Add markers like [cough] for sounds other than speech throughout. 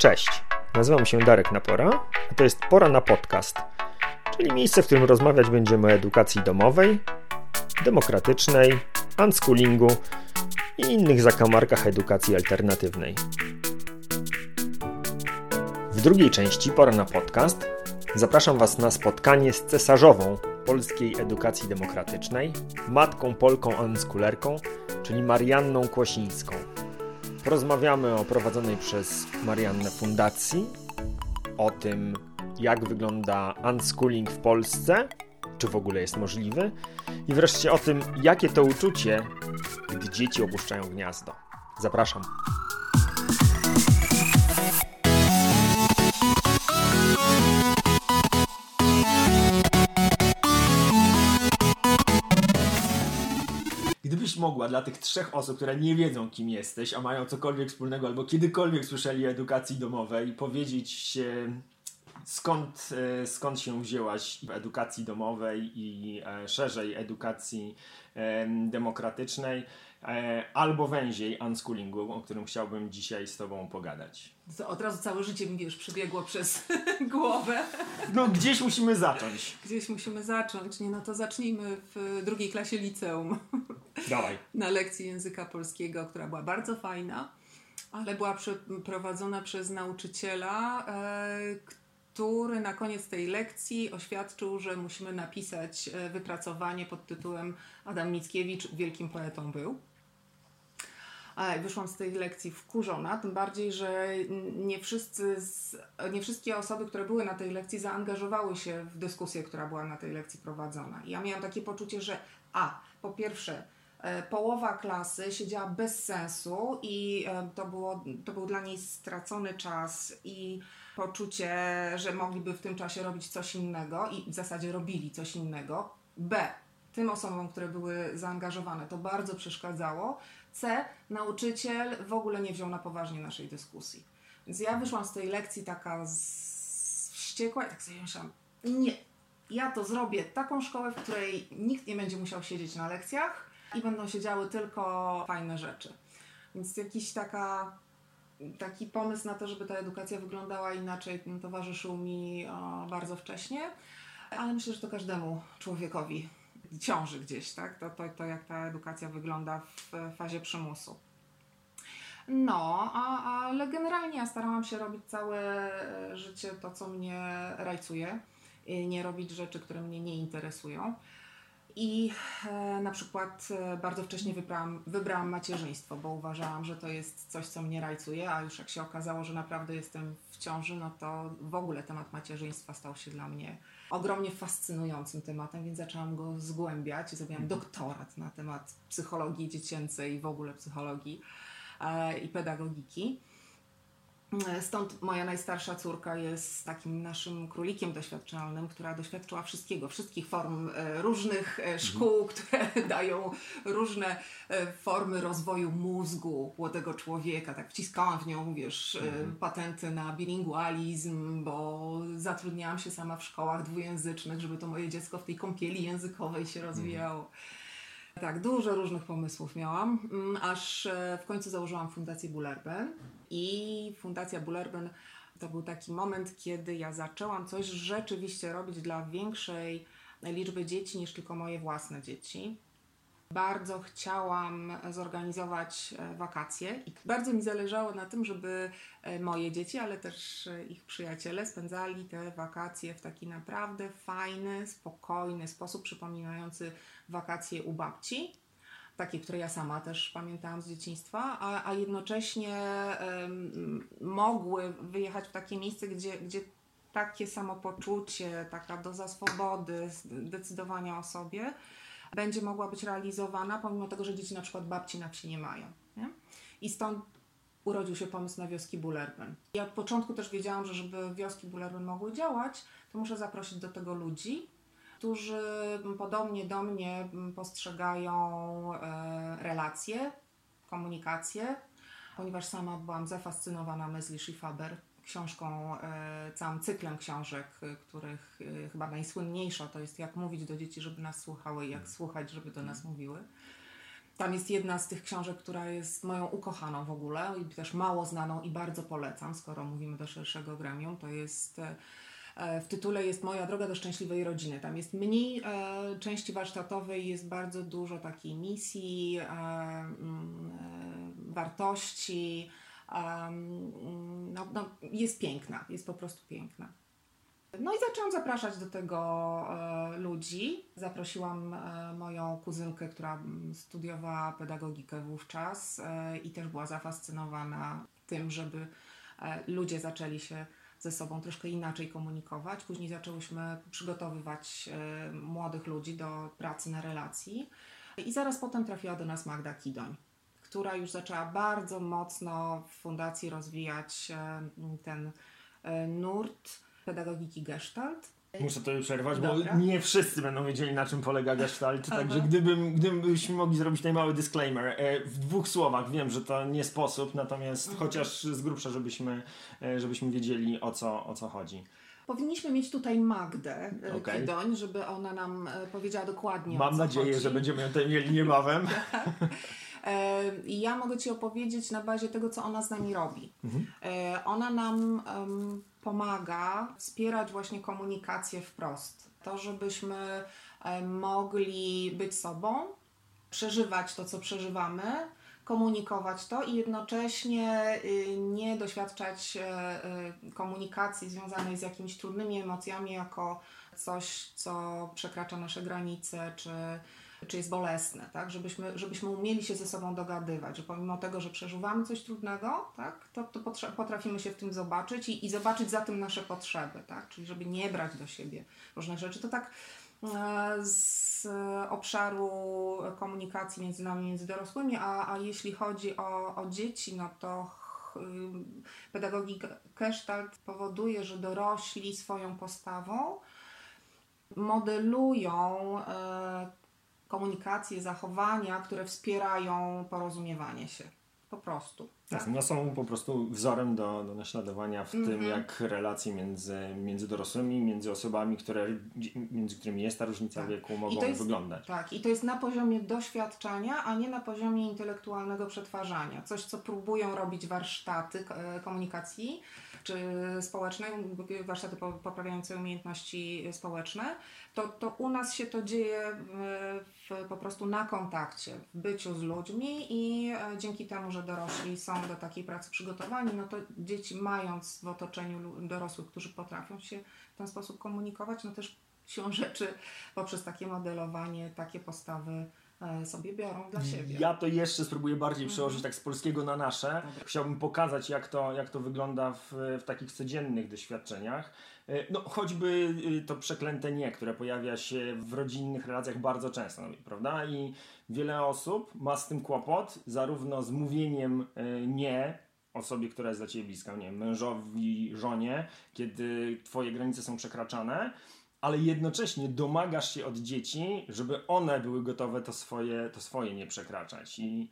Cześć, nazywam się Darek Napora, a to jest Pora na Podcast, czyli miejsce, w którym rozmawiać będziemy o edukacji domowej, demokratycznej, unschoolingu i innych zakamarkach edukacji alternatywnej. W drugiej części Pora na Podcast zapraszam Was na spotkanie z cesarzową polskiej edukacji demokratycznej, matką Polką unschoolerką, czyli Marianną Kłosińską. Porozmawiamy o prowadzonej przez Mariannę fundacji, o tym, jak wygląda unschooling w Polsce, czy w ogóle jest możliwy, i wreszcie o tym, jakie to uczucie, gdy dzieci opuszczają gniazdo. Zapraszam. Gdybyś mogła dla tych trzech osób, które nie wiedzą, kim jesteś, a mają cokolwiek wspólnego albo kiedykolwiek słyszeli o edukacji domowej, powiedzieć skąd, e, skąd się wzięłaś w edukacji domowej i e, szerzej edukacji demokratycznej, albo węziej unschoolingu, o którym chciałbym dzisiaj z Tobą pogadać. To od razu całe życie mi już przebiegło przez [laughs] głowę. No gdzieś musimy zacząć. Gdzieś musimy zacząć. Nie, no to zacznijmy w drugiej klasie liceum. Dawaj. Na lekcji języka polskiego, która była bardzo fajna, ale była prowadzona przez nauczyciela, który na koniec tej lekcji oświadczył, że musimy napisać e, wypracowanie pod tytułem Adam Mickiewicz wielkim poetą był. Wyszłam z tej lekcji wkurzona, tym bardziej, że nie, wszyscy z, nie wszystkie osoby, które były na tej lekcji, zaangażowały się w dyskusję, która była na tej lekcji prowadzona. I ja miałam takie poczucie, że a, po pierwsze, e, połowa klasy siedziała bez sensu i e, to, było, to był dla niej stracony czas i poczucie, że mogliby w tym czasie robić coś innego i w zasadzie robili coś innego. B. Tym osobom, które były zaangażowane, to bardzo przeszkadzało. C. Nauczyciel w ogóle nie wziął na poważnie naszej dyskusji. Więc ja wyszłam z tej lekcji taka z... wściekła i tak sobie myślałam, nie, ja to zrobię taką szkołę, w której nikt nie będzie musiał siedzieć na lekcjach i będą się działy tylko fajne rzeczy. Więc jakiś taka taki pomysł na to, żeby ta edukacja wyglądała inaczej, towarzyszył mi o, bardzo wcześnie, ale myślę, że to każdemu człowiekowi ciąży gdzieś, tak? To, to, to jak ta edukacja wygląda w fazie przymusu. No, a, ale generalnie ja starałam się robić całe życie to, co mnie rajcuje, nie robić rzeczy, które mnie nie interesują. I e, na przykład e, bardzo wcześnie wybrałam, wybrałam macierzyństwo, bo uważałam, że to jest coś, co mnie rajcuje, a już jak się okazało, że naprawdę jestem w ciąży, no to w ogóle temat macierzyństwa stał się dla mnie ogromnie fascynującym tematem, więc zaczęłam go zgłębiać i zrobiłam mhm. doktorat na temat psychologii dziecięcej i w ogóle psychologii e, i pedagogiki. Stąd moja najstarsza córka jest takim naszym królikiem doświadczalnym, która doświadczyła wszystkiego, wszystkich form e, różnych e, mhm. szkół, [laughs] które dają różne e, formy rozwoju mózgu młodego człowieka. Tak wciskałam w nią, wiesz, mhm. patenty na bilingualizm, bo zatrudniałam się sama w szkołach dwujęzycznych, żeby to moje dziecko w tej kąpieli językowej się rozwijało. Mhm. Tak, dużo różnych pomysłów miałam, mm, aż w końcu założyłam Fundację Bullerben i Fundacja Bullerben to był taki moment, kiedy ja zaczęłam coś rzeczywiście robić dla większej liczby dzieci niż tylko moje własne dzieci. Bardzo chciałam zorganizować e, wakacje i bardzo mi zależało na tym, żeby e, moje dzieci, ale też e, ich przyjaciele spędzali te wakacje w taki naprawdę fajny, spokojny sposób, przypominający wakacje u babci takie, które ja sama też pamiętałam z dzieciństwa, a, a jednocześnie um, mogły wyjechać w takie miejsce, gdzie, gdzie takie samopoczucie, taka doza swobody, decydowania o sobie będzie mogła być realizowana, pomimo tego, że dzieci na przykład babci na wsi nie mają. Nie? I stąd urodził się pomysł na wioski Bullerben. Ja od początku też wiedziałam, że żeby wioski Bullerben mogły działać, to muszę zaprosić do tego ludzi, którzy podobnie do mnie postrzegają e, relacje, komunikację, ponieważ sama byłam zafascynowana Mesli Faber, książką, e, całym cyklem książek, których e, chyba najsłynniejsza to jest Jak mówić do dzieci, żeby nas słuchały i jak słuchać, żeby do nas mówiły. Tam jest jedna z tych książek, która jest moją ukochaną w ogóle i też mało znaną i bardzo polecam, skoro mówimy do szerszego gremium. To jest e, w tytule jest Moja droga do szczęśliwej rodziny. Tam jest mniej e, części warsztatowej, jest bardzo dużo takiej misji, e, mm, e, wartości. Mm, no, no, jest piękna, jest po prostu piękna. No i zaczęłam zapraszać do tego e, ludzi. Zaprosiłam e, moją kuzynkę, która mm, studiowała pedagogikę wówczas e, i też była zafascynowana tym, żeby ludzie zaczęli się ze sobą troszkę inaczej komunikować. Później zaczęłyśmy przygotowywać młodych ludzi do pracy na relacji. I zaraz potem trafiła do nas Magda Kidoń, która już zaczęła bardzo mocno w fundacji rozwijać e, ten e, nurt pedagogiki gestalt. Muszę to przerwać, Dobra. bo nie wszyscy będą wiedzieli, na czym polega gestalt. Także gdybym, gdybyśmy mogli zrobić tutaj mały disclaimer. e, W dwóch słowach wiem, że to nie sposób, natomiast Mhm. chociaż z grubsza, żebyśmy, żebyśmy wiedzieli o co, o co chodzi. Powinniśmy mieć tutaj Magdę Okej. Kidoń, żeby ona nam powiedziała dokładnie o Mam nadzieję, chodzi. że będziemy ją tutaj mieli niebawem. [laughs] I ja mogę Ci opowiedzieć na bazie tego, co ona z nami robi. E, Ona nam em, pomaga wspierać właśnie komunikację wprost. To, żebyśmy mogli być sobą, przeżywać to, co przeżywamy, komunikować to i jednocześnie y, nie doświadczać e, y, komunikacji związanej z jakimiś trudnymi emocjami jako coś, co przekracza nasze granice, czy, czy jest bolesne, tak? Żebyśmy, żebyśmy umieli się ze sobą dogadywać, że pomimo tego, że przeżywamy coś trudnego, tak? To, to potra- potrafimy się w tym zobaczyć i, i zobaczyć za tym nasze potrzeby, tak? Czyli żeby nie brać do siebie różnych rzeczy. To tak e, z obszaru komunikacji między nami, między dorosłymi, a, a jeśli chodzi o, o dzieci, no to pedagogika Gestalt powoduje, że dorośli swoją postawą modelują e, komunikację, zachowania, które wspierają porozumiewanie się. Po prostu. Tak? Jasne, No są po prostu wzorem do, do naśladowania w tym, jak relacje między, między dorosłymi, między osobami, które, między którymi jest ta różnica Tak. wieku, mogą jest- wyglądać. Tak, i to jest na poziomie doświadczenia, a nie na poziomie intelektualnego przetwarzania. Coś, co próbują robić warsztaty e, komunikacji społecznej, warsztaty po- poprawiające umiejętności społeczne, to, to u nas się to dzieje w, po prostu na kontakcie, w byciu z ludźmi i e, dzięki temu, że dorośli są do takiej pracy przygotowani, no to dzieci mając w otoczeniu dorosłych, którzy potrafią się w ten sposób komunikować, no też siłą rzeczy poprzez takie modelowanie, takie postawy sobie biorą dla siebie. Ja to jeszcze spróbuję bardziej przełożyć tak z polskiego na nasze. Chciałbym pokazać, jak to, jak to wygląda w, w takich codziennych doświadczeniach. E, No, choćby y, to przeklęte nie, które pojawia się w rodzinnych relacjach bardzo często, prawda? I wiele osób ma z tym kłopot, zarówno z mówieniem e, nie osobie, która jest dla Ciebie bliska, nie wiem, mężowi, żonie, kiedy Twoje granice są przekraczane, ale jednocześnie domagasz się od dzieci, żeby one były gotowe to swoje, to swoje nie przekraczać. I,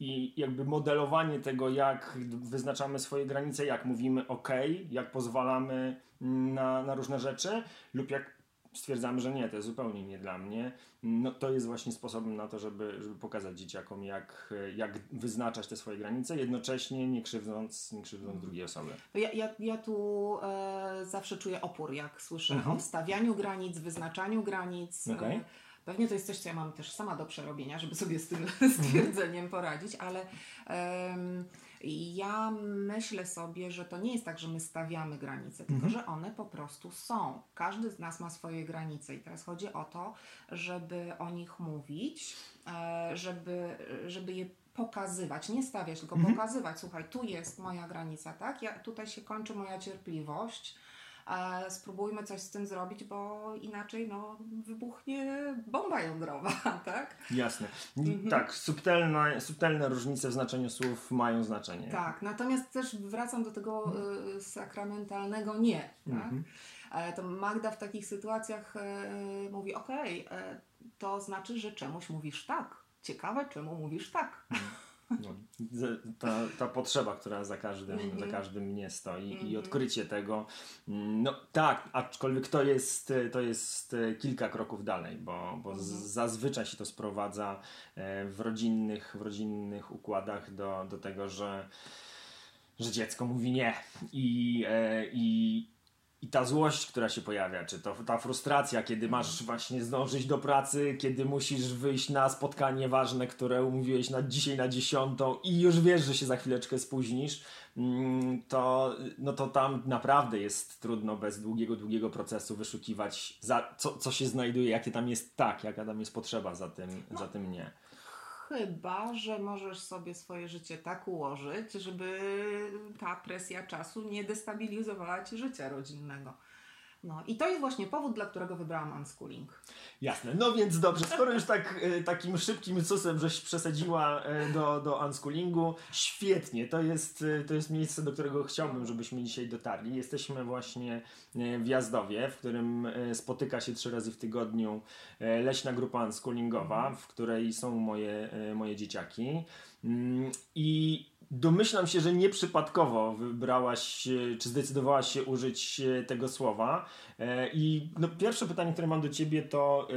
I jakby modelowanie tego, jak wyznaczamy swoje granice, jak mówimy ok, jak pozwalamy na, na różne rzeczy, lub jak stwierdzamy, że nie, to jest zupełnie nie dla mnie, no to jest właśnie sposobem na to, żeby, żeby pokazać dzieciakom, jak, jak wyznaczać te swoje granice, jednocześnie nie krzywdząc, nie krzywdząc drugiej osoby. Ja, ja, ja tu e, zawsze czuję opór, jak słyszę Mhm. o stawianiu granic, wyznaczaniu granic. E, Okej. Pewnie to jest coś, co ja mam też sama do przerobienia, żeby sobie z tym [laughs] stwierdzeniem poradzić, ale ja myślę sobie, że to nie jest tak, że my stawiamy granice, tylko że one po prostu są. Każdy z nas ma swoje granice i teraz chodzi o to, żeby o nich mówić, e, żeby, żeby je pokazywać, nie stawiać, tylko pokazywać, słuchaj, tu jest moja granica, tak? Ja, tutaj się kończy moja cierpliwość. Spróbujmy coś z tym zrobić, bo inaczej no, wybuchnie bomba jądrowa, [laughs] tak? Jasne. Tak, subtelne, subtelne różnice w znaczeniu słów mają znaczenie. Tak, natomiast też wracam do tego y, sakramentalnego nie. Tak? E, to Magda w takich sytuacjach e, mówi, okej, e, to znaczy, że czemuś mówisz tak. Ciekawe, czemu mówisz tak. No, ta, ta potrzeba, która za każdym, mm -hmm. za każdym mnie stoi mm -hmm. i mhm. odkrycie tego. Mm, no tak, aczkolwiek to jest, to jest kilka kroków dalej, bo, bo mm -hmm. zazwyczaj się to sprowadza e, w rodzinnych, w rodzinnych układach do, do tego, że, że dziecko mówi nie i, e, i i ta złość, która się pojawia, czy to ta frustracja, kiedy masz właśnie zdążyć do pracy, kiedy musisz wyjść na spotkanie ważne, które umówiłeś na dzisiaj na dziesiątą i już wiesz, że się za chwileczkę spóźnisz, mm, to, no to tam naprawdę jest trudno bez długiego, długiego procesu wyszukiwać, za, co, co się znajduje, jakie tam jest tak, jaka tam jest potrzeba za tym, no. za tym nie. Chyba, że możesz sobie swoje życie tak ułożyć, żeby ta presja czasu nie destabilizowała ci życia rodzinnego. No i to jest właśnie powód, dla którego wybrałam unschooling. Jasne, no więc dobrze, skoro już tak e, takim szybkim susem żeś przesadziła e, do, do unschoolingu, świetnie, to jest, e, to jest miejsce, do którego chciałbym, żebyśmy dzisiaj dotarli. Jesteśmy właśnie w Jazdowie, w którym spotyka się trzy razy w tygodniu leśna grupa unschoolingowa, w której są moje, moje dzieciaki. Mm, I Domyślam się, że nieprzypadkowo wybrałaś, czy zdecydowałaś się użyć e, tego słowa. E, I no, pierwsze pytanie, które mam do ciebie, to e,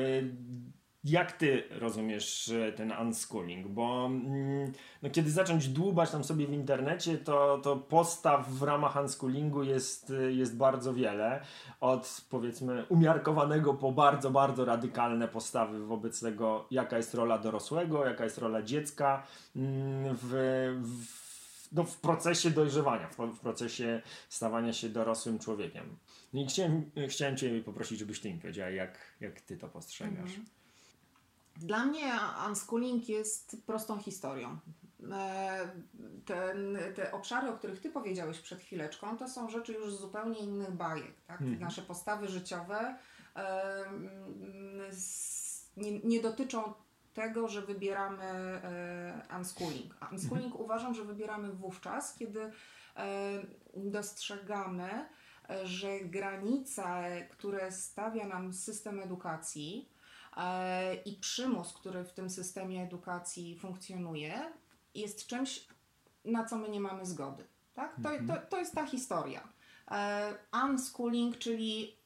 jak ty rozumiesz ten unschooling? Bo mm, no, kiedy zacząć dłubać tam sobie w internecie, to, to postaw w ramach unschoolingu jest, jest bardzo wiele. Od powiedzmy umiarkowanego po bardzo, bardzo radykalne postawy wobec tego, jaka jest rola dorosłego, jaka jest rola dziecka mm, w, w no, w procesie dojrzewania, w, w, procesie stawania się dorosłym człowiekiem. No I chciałem, chciałem Cię poprosić, żebyś Ty mi powiedziała, jak, jak Ty to postrzegasz. Mhm. Dla mnie unschooling jest prostą historią. E, ten, te obszary, o których Ty powiedziałeś przed chwileczką, to są rzeczy już zupełnie innych bajek. Tak? Mhm. Nasze postawy życiowe e, nie, nie dotyczą tego, że wybieramy e, unschooling. Unschooling mhm. uważam, że wybieramy wówczas, kiedy e, dostrzegamy, e, że granice, które stawia nam system edukacji i przymus, który w tym systemie edukacji funkcjonuje, jest czymś, na co my nie mamy zgody. Tak? To, mhm. to, to jest ta historia. Unschooling, czyli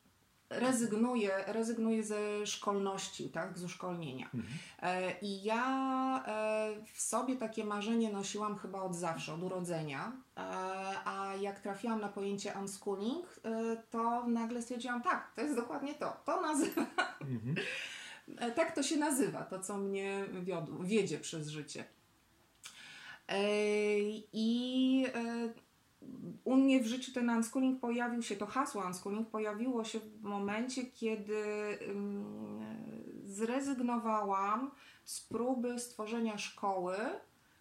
rezygnuje, rezygnuje ze szkolności, tak, z uszkolnienia. Mhm. E, I ja e, w sobie takie marzenie nosiłam chyba od zawsze, od urodzenia, e, a jak trafiłam na pojęcie unschooling, to nagle stwierdziłam, tak, to jest dokładnie to, to nazywa. Mhm. tak to się nazywa, to co mnie wiodło, wiedzie przez życie. I u mnie w życiu ten unschooling pojawił się, to hasło unschooling pojawiło się w momencie, kiedy zrezygnowałam z próby stworzenia szkoły,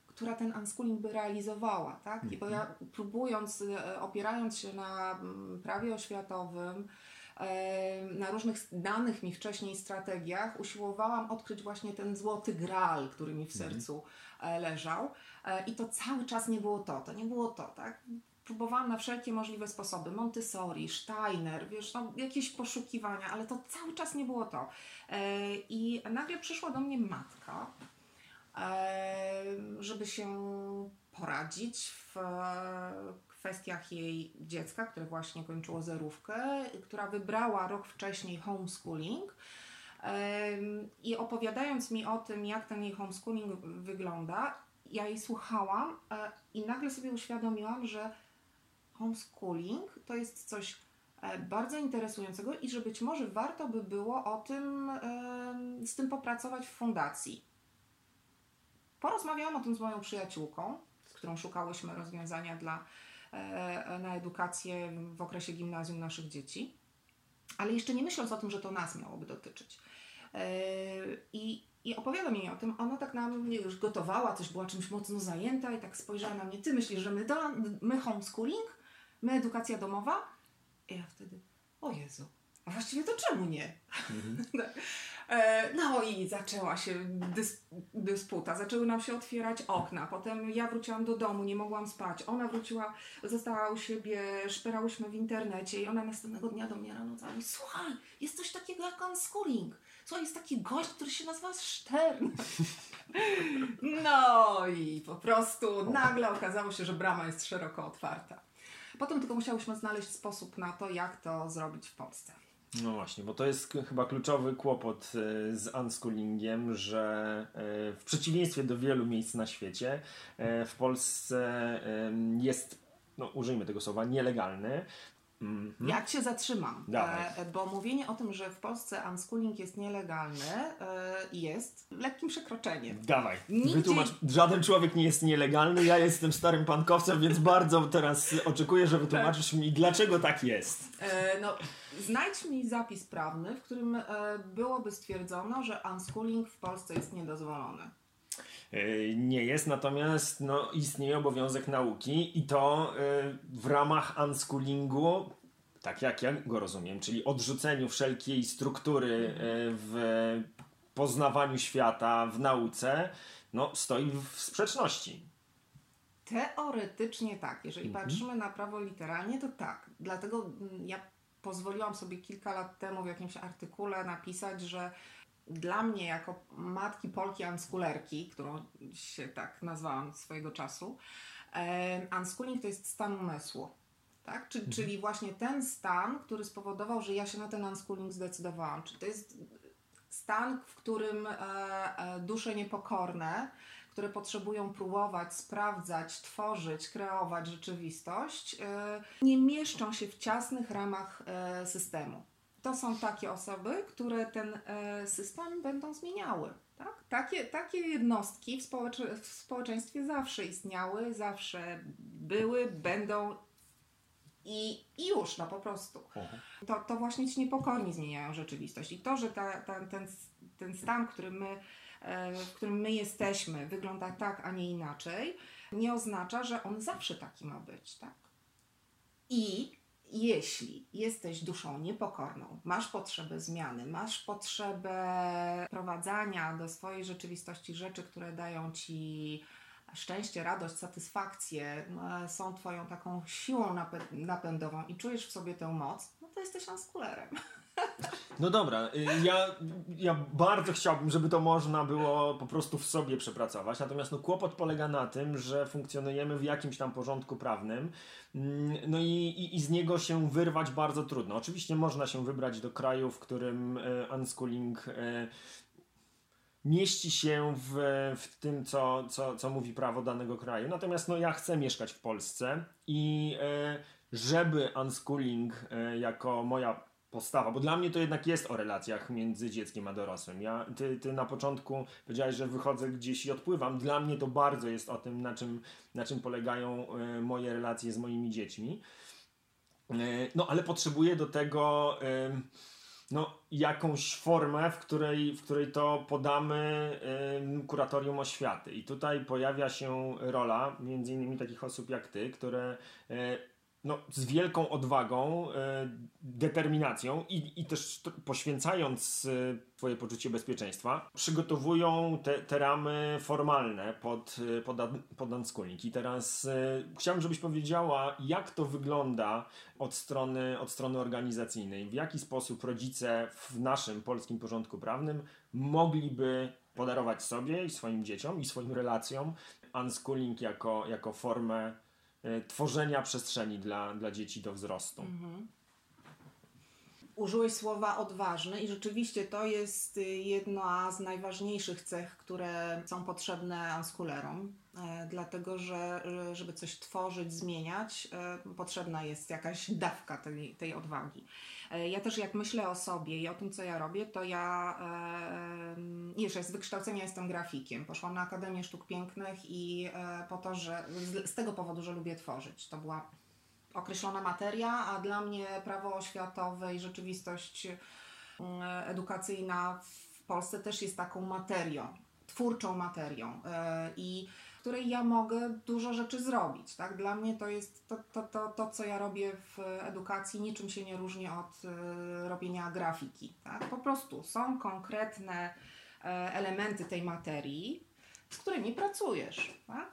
która ten unschooling by realizowała, tak? I bo ja mhm. próbując, e, opierając się na prawie oświatowym, e, na różnych danych mi wcześniej strategiach, usiłowałam odkryć właśnie ten złoty gral, który mi w mhm. sercu mhm. leżał. I to cały czas nie było to, to nie było to, tak? Próbowałam na wszelkie możliwe sposoby. Montessori, Steiner, wiesz, no, jakieś poszukiwania, ale to cały czas nie było to. E, I nagle przyszła do mnie matka, e, żeby się poradzić w kwestiach jej dziecka, które właśnie kończyło zerówkę, która wybrała rok wcześniej homeschooling. E, I opowiadając mi o tym, jak ten jej homeschooling wygląda, ja jej słuchałam i nagle sobie uświadomiłam, że homeschooling to jest coś e, bardzo interesującego i że być może warto by było o tym, z tym popracować w fundacji. Porozmawiałam o tym z moją przyjaciółką, z którą szukałyśmy rozwiązania dla, e, na edukację w okresie gimnazjum naszych dzieci, ale jeszcze nie myśląc o tym, że to nas miałoby dotyczyć. E, I, i opowiada mi o tym. Ona tak na mnie już gotowała, coś była czymś mocno zajęta i tak spojrzała na mnie. Ty myślisz, że my, do, my homeschooling? My edukacja domowa? I ja wtedy, o Jezu, A właściwie to czemu nie? [laughs] E, no i zaczęła się dys dysputa, zaczęły nam się otwierać okna, potem ja wróciłam do domu, nie mogłam spać, ona wróciła, została u siebie, szperałyśmy w internecie i ona następnego dnia do mnie rano mówi, słuchaj, jest coś takiego jak unschooling, słuchaj, jest taki gość, który się nazywa Stern. [laughs] No i po prostu nagle okazało się, że brama jest szeroko otwarta. Potem tylko musiałyśmy znaleźć sposób na to, jak to zrobić w Polsce. No właśnie, bo to jest chyba kluczowy kłopot e, z unschoolingiem, że e, w przeciwieństwie do wielu miejsc na świecie, e, w Polsce jest, no użyjmy tego słowa, nielegalny. Mhm. Jak się zatrzymam? Dawaj. Bo mówienie o tym, że w Polsce unschooling jest nielegalny, jest lekkim przekroczeniem. Dawaj, Nigdzie... wytłumacz. Żaden człowiek nie jest nielegalny, ja jestem starym pankowcem, więc bardzo teraz oczekuję, że wytłumaczysz mi, dlaczego tak jest. No, Znajdź mi zapis prawny, w którym e, byłoby stwierdzono, że unschooling w Polsce jest niedozwolony. E, nie jest, natomiast no, istnieje obowiązek nauki i to e, w ramach unschoolingu, tak jak ja go rozumiem, czyli odrzuceniu wszelkiej struktury w poznawaniu świata, w nauce, no, stoi w sprzeczności. Teoretycznie tak. Jeżeli mhm. patrzymy na prawo literalnie, to tak. Dlatego mm, ja pozwoliłam sobie kilka lat temu w jakimś artykule napisać, że dla mnie, jako matki Polki unschulerki, którą się tak nazwałam swojego czasu, unschooling to jest stan umysłu. Tak? Czy, mhm. Czyli właśnie ten stan, który spowodował, że ja się na ten unschooling zdecydowałam. Czy to jest stan, w którym e, e, dusze niepokorne które potrzebują próbować, sprawdzać, tworzyć, kreować rzeczywistość, e, nie mieszczą się w ciasnych ramach systemu. To są takie osoby, które ten system będą zmieniały. Tak? Takie, takie jednostki w, społecze w społeczeństwie zawsze istniały, zawsze były, będą i, i już, no po prostu. To, to właśnie ci niepokorni zmieniają rzeczywistość. I to, że ta, ta, ten, ten stan, który my E, w którym my jesteśmy, wygląda tak, a nie inaczej, nie oznacza, że on zawsze taki ma być, tak? I jeśli jesteś duszą niepokorną, masz potrzebę zmiany, masz potrzebę prowadzenia do swojej rzeczywistości rzeczy, które dają ci szczęście, radość, satysfakcję, no, są Twoją taką siłą napędową i czujesz w sobie tę moc, no to jesteś anskulerem. [laughs] No dobra, y, ja, ja bardzo chciałbym, żeby to można było po prostu w sobie przepracować, natomiast no, kłopot polega na tym, że funkcjonujemy w jakimś tam porządku prawnym, mm, no i, i, i z niego się wyrwać bardzo trudno. Oczywiście można się wybrać do kraju, w którym y, unschooling y, mieści się w, w tym, co, co, co mówi prawo danego kraju. Natomiast no, ja chcę mieszkać w Polsce i żeby unschooling jako moja postawa, bo dla mnie to jednak jest o relacjach między dzieckiem a dorosłym. Ja, ty, ty na początku powiedziałeś, że wychodzę gdzieś i odpływam. Dla mnie to bardzo jest o tym, na czym, na czym polegają y, moje relacje z moimi dziećmi. No, ale potrzebuję do tego no, jakąś formę, w której, w której to podamy kuratorium oświaty. I tutaj pojawia się rola między innymi takich osób jak ty, które no, z wielką odwagą, e, determinacją i, i też poświęcając e, swoje poczucie bezpieczeństwa, przygotowują te, te ramy formalne pod, e, pod, pod unschooling. I teraz chciałbym, żebyś powiedziała, jak to wygląda od strony, od strony organizacyjnej, w jaki sposób rodzice w naszym polskim porządku prawnym mogliby podarować sobie i swoim dzieciom i swoim relacjom unschooling jako, jako formę E, tworzenia przestrzeni dla, dla dzieci do wzrostu. Mhm. Użyłeś słowa odważny i rzeczywiście to jest y, jedna z najważniejszych cech, które są potrzebne unschoolerom, e, dlatego że żeby coś tworzyć, zmieniać, e, potrzebna jest jakaś dawka tej, tej odwagi. E, ja też jak myślę o sobie i o tym, co ja robię, to ja jeszcze z wykształcenia jestem grafikiem. Poszłam na Akademię Sztuk Pięknych i po to, że z, z tego powodu, że lubię tworzyć. To była określona materia, a dla mnie prawo oświatowe i rzeczywistość mm, edukacyjna w Polsce też jest taką materią, twórczą materią. E, I której ja mogę dużo rzeczy zrobić. Tak? Dla mnie to jest to, to, to, to, co ja robię w edukacji, niczym się nie różni od y, robienia grafiki. Tak? Po prostu są konkretne y, elementy tej materii, z którymi pracujesz. Tak?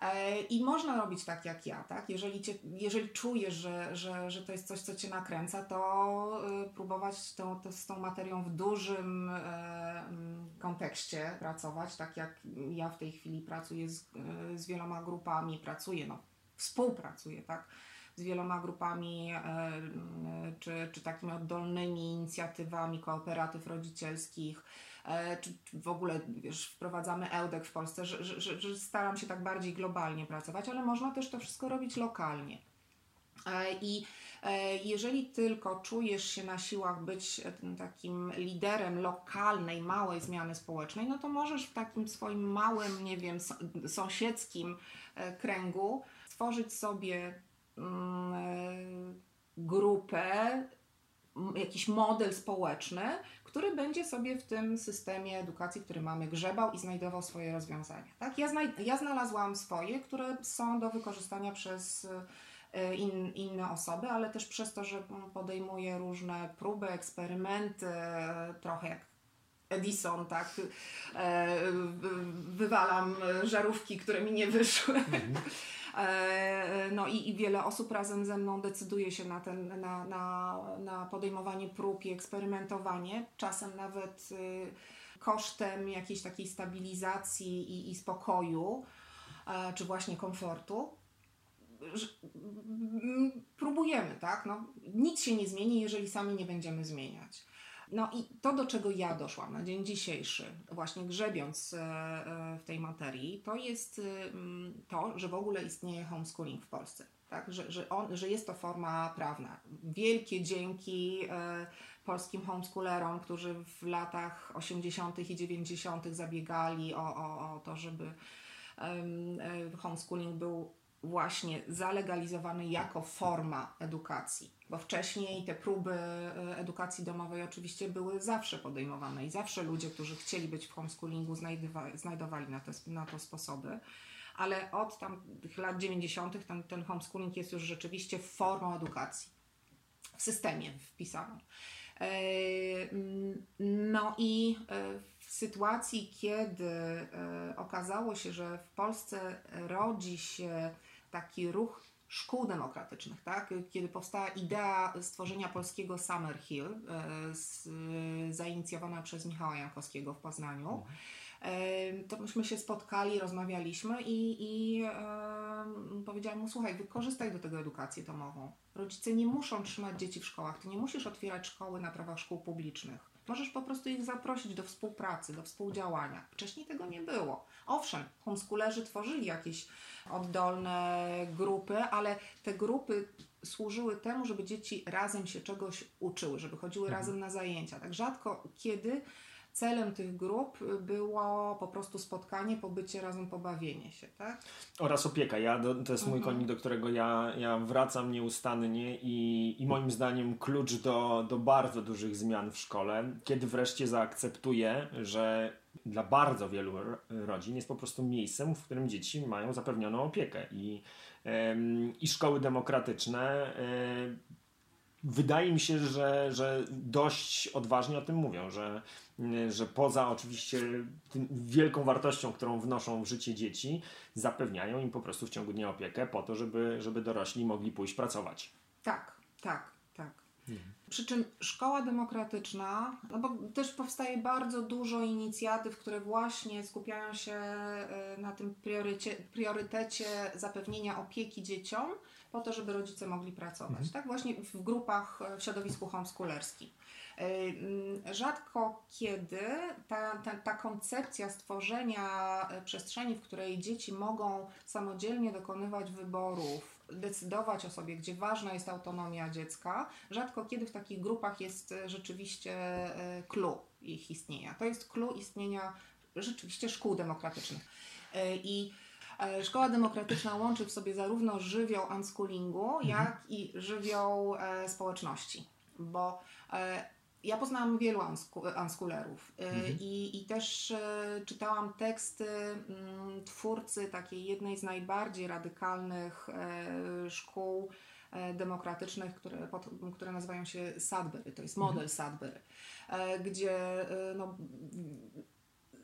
E, I można robić tak jak ja. Tak? Jeżeli, cię, jeżeli czujesz, że, że, że to jest coś, co cię nakręca, to y, próbować to, z tą materią w dużym e, mm, kontekście pracować, tak jak ja w tej chwili pracuję z, y, z wieloma grupami, pracuję, no, współpracuję, tak? z wieloma grupami e, czy, czy takimi oddolnymi inicjatywami kooperatyw rodzicielskich, E, czy, w ogóle wiesz, wprowadzamy EUDEK w Polsce, że, że, że staram się tak bardziej globalnie pracować, ale można też to wszystko robić lokalnie. E, I e, jeżeli tylko czujesz się na siłach być takim liderem lokalnej, małej zmiany społecznej, no to możesz w takim swoim małym, nie wiem, sąsiedzkim kręgu stworzyć sobie mm, grupę, jakiś model społeczny, który będzie sobie w tym systemie edukacji, który mamy, grzebał i znajdował swoje rozwiązania. Tak? Ja, ja znalazłam swoje, które są do wykorzystania przez e, in, inne osoby, ale też przez to, że podejmuję różne próby, eksperymenty, trochę jak Edison, tak, e, wywalam żarówki, które mi nie wyszły. Mhm. [laughs] no i, i wiele osób razem ze mną decyduje się na, ten, na, na, na podejmowanie prób i eksperymentowanie, czasem nawet y, kosztem jakiejś takiej stabilizacji i, i spokoju, e, czy właśnie komfortu próbujemy, tak? No, nic się nie zmieni, jeżeli sami nie będziemy zmieniać. No i to, do czego ja doszłam na dzień dzisiejszy, właśnie grzebiąc e, e, w tej materii, to jest to, że w ogóle istnieje homeschooling w Polsce. Tak? Że, że, on, że jest to forma prawna. Wielkie dzięki e, polskim homeschoolerom, którzy w latach 80. i 90. zabiegali o, o, o to, żeby homeschooling był właśnie zalegalizowany jako forma edukacji, bo wcześniej te próby e, edukacji domowej oczywiście były zawsze podejmowane i zawsze ludzie, którzy chcieli być w homeschoolingu znajdowali na, te, na to sposoby, ale od tam tych lat 90. Ten, ten homeschooling jest już rzeczywiście formą edukacji w systemie wpisaną. E, no i e, w sytuacji, kiedy okazało się, że w Polsce rodzi się taki ruch szkół demokratycznych, tak? kiedy powstała idea stworzenia polskiego Summer Hill, e, z, zainicjowana przez Michała Jankowskiego w Poznaniu. Mhm. E, to myśmy się spotkali, rozmawialiśmy i, i e, powiedziałam mu, słuchaj, wykorzystaj do tego edukację domową. Rodzice nie muszą trzymać dzieci w szkołach, ty nie musisz otwierać szkoły na prawach szkół publicznych. Możesz po prostu ich zaprosić do współpracy, do współdziałania. Wcześniej tego nie było. Owszem, homeschoolerzy tworzyli jakieś oddolne grupy, ale te grupy służyły temu, żeby dzieci razem się czegoś uczyły, żeby chodziły mhm. razem na zajęcia. Tak rzadko kiedy celem tych grup było po prostu spotkanie, pobycie razem, pobawienie się, tak? Oraz opieka. Ja to jest mhm. mój konik, do którego ja, ja wracam nieustannie i, i moim zdaniem klucz do, do bardzo dużych zmian w szkole, kiedy wreszcie zaakceptuję, że dla bardzo wielu rodzin jest po prostu miejscem, w którym dzieci mają zapewnioną opiekę i, i szkoły demokratyczne wydaje mi się, że, że dość odważnie o tym mówią, że, że poza oczywiście tym wielką wartością, którą wnoszą w życie dzieci, zapewniają im po prostu w ciągu dnia opiekę po to, żeby, żeby dorośli mogli pójść pracować. Tak, tak, tak. Mhm. Przy czym szkoła demokratyczna, no bo też powstaje bardzo dużo inicjatyw, które właśnie skupiają się e, na tym priorytecie zapewnienia opieki dzieciom, po to, żeby rodzice mogli pracować. Mhm. Tak właśnie w grupach w środowisku homeschoolerskim. E, rzadko kiedy ta, ta, ta, koncepcja stworzenia e, przestrzeni, w której dzieci mogą samodzielnie dokonywać wyborów, decydować o sobie, gdzie ważna jest autonomia dziecka, rzadko kiedy w takich grupach jest e, rzeczywiście clue ich istnienia. To jest clue istnienia rzeczywiście szkół demokratycznych. I E, szkoła demokratyczna łączy w sobie zarówno żywioł unschoolingu, mhm. jak i żywioł e, społeczności, bo e, ja poznałam wielu unskulerów y, Mhm. i, i też y, czytałam teksty mm, twórcy takiej jednej z najbardziej radykalnych e, szkół demokratycznych, które, które nazywają się Sudbury, to jest model Sudbury, e, gdzie no,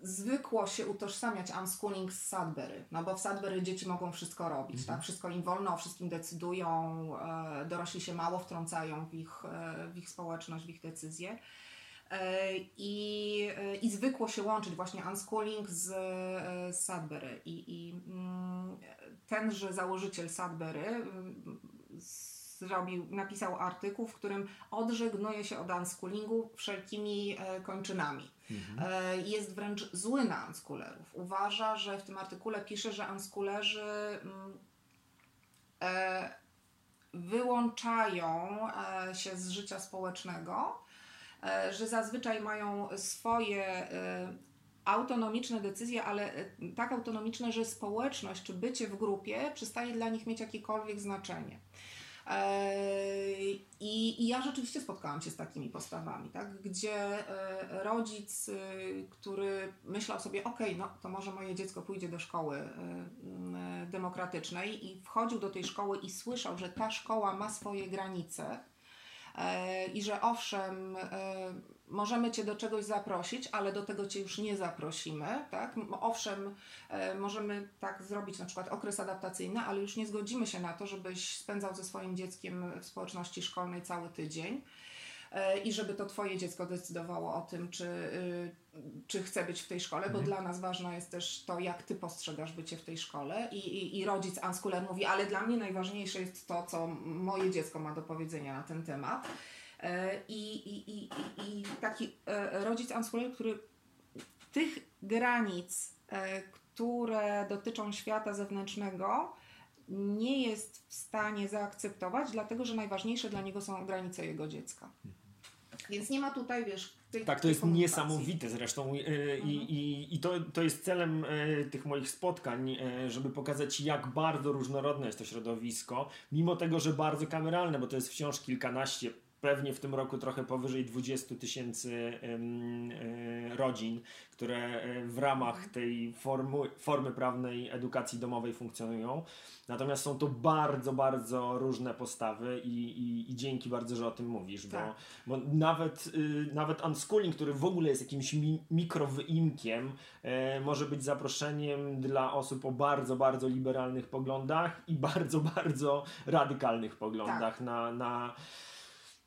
zwykło się utożsamiać unschooling z Sudbury, no bo w Sudbury dzieci mogą wszystko robić, tak? Wszystko im wolno, o wszystkim decydują, e, dorośli się mało wtrącają w ich, e, w ich społeczność, w ich decyzje. E, I, e, I zwykło się łączyć właśnie unschooling z, e, z Sudbury. I, i mm, tenże założyciel Sudbury mm, zrobił, napisał artykuł, w którym odżegnuje się od unschoolingu wszelkimi e, kończynami. E, Jest wręcz zły na unschoolerów. Uważa, że w tym artykule pisze, że unschoolerzy mm, e, wyłączają się z życia społecznego, że zazwyczaj mają swoje autonomiczne decyzje, ale tak autonomiczne, że społeczność czy bycie w grupie przestaje dla nich mieć jakiekolwiek znaczenie. E, I, I ja rzeczywiście spotkałam się z takimi postawami, tak? gdzie e, rodzic, e, który myślał sobie, ok, no to może moje dziecko pójdzie do szkoły e, demokratycznej i wchodził do tej szkoły i słyszał, że ta szkoła ma swoje granice i że owszem, możemy Cię do czegoś zaprosić, ale do tego Cię już nie zaprosimy, tak? Owszem, e, możemy tak zrobić na przykład okres adaptacyjny, ale już nie zgodzimy się na to, żebyś spędzał ze swoim dzieckiem w społeczności szkolnej cały tydzień e, i żeby to Twoje dziecko decydowało o tym, czy, y, czy chce być w tej szkole, bo dla nas ważne jest też to, jak Ty postrzegasz bycie w tej szkole i, i, i rodzic unschooler mówi, ale dla mnie najważniejsze jest to, co moje dziecko ma do powiedzenia na ten temat. E, I, i, i, i, taki e, rodzic unschooler, który tych granic, e, które dotyczą świata zewnętrznego, nie jest w stanie zaakceptować, dlatego że najważniejsze dla niego są granice jego dziecka. Więc nie ma tutaj, wiesz, tej, Tak, to jest niesamowite zresztą yy, i, i, i to, to jest celem tych moich spotkań, żeby pokazać jak bardzo różnorodne jest to środowisko, mimo tego, że bardzo kameralne, bo to jest wciąż kilkanaście, pewnie w tym roku trochę powyżej 20 tysięcy yy, rodzin, które yy, w ramach tej formu, formy prawnej edukacji domowej funkcjonują. Natomiast są to bardzo, bardzo różne postawy i, i, i dzięki bardzo, że o tym mówisz, bo, Tak. bo nawet, y, nawet unschooling, który w ogóle jest jakimś mi, mikrowyimkiem, e, może być zaproszeniem dla osób o bardzo, bardzo liberalnych poglądach i bardzo, bardzo radykalnych poglądach na, na,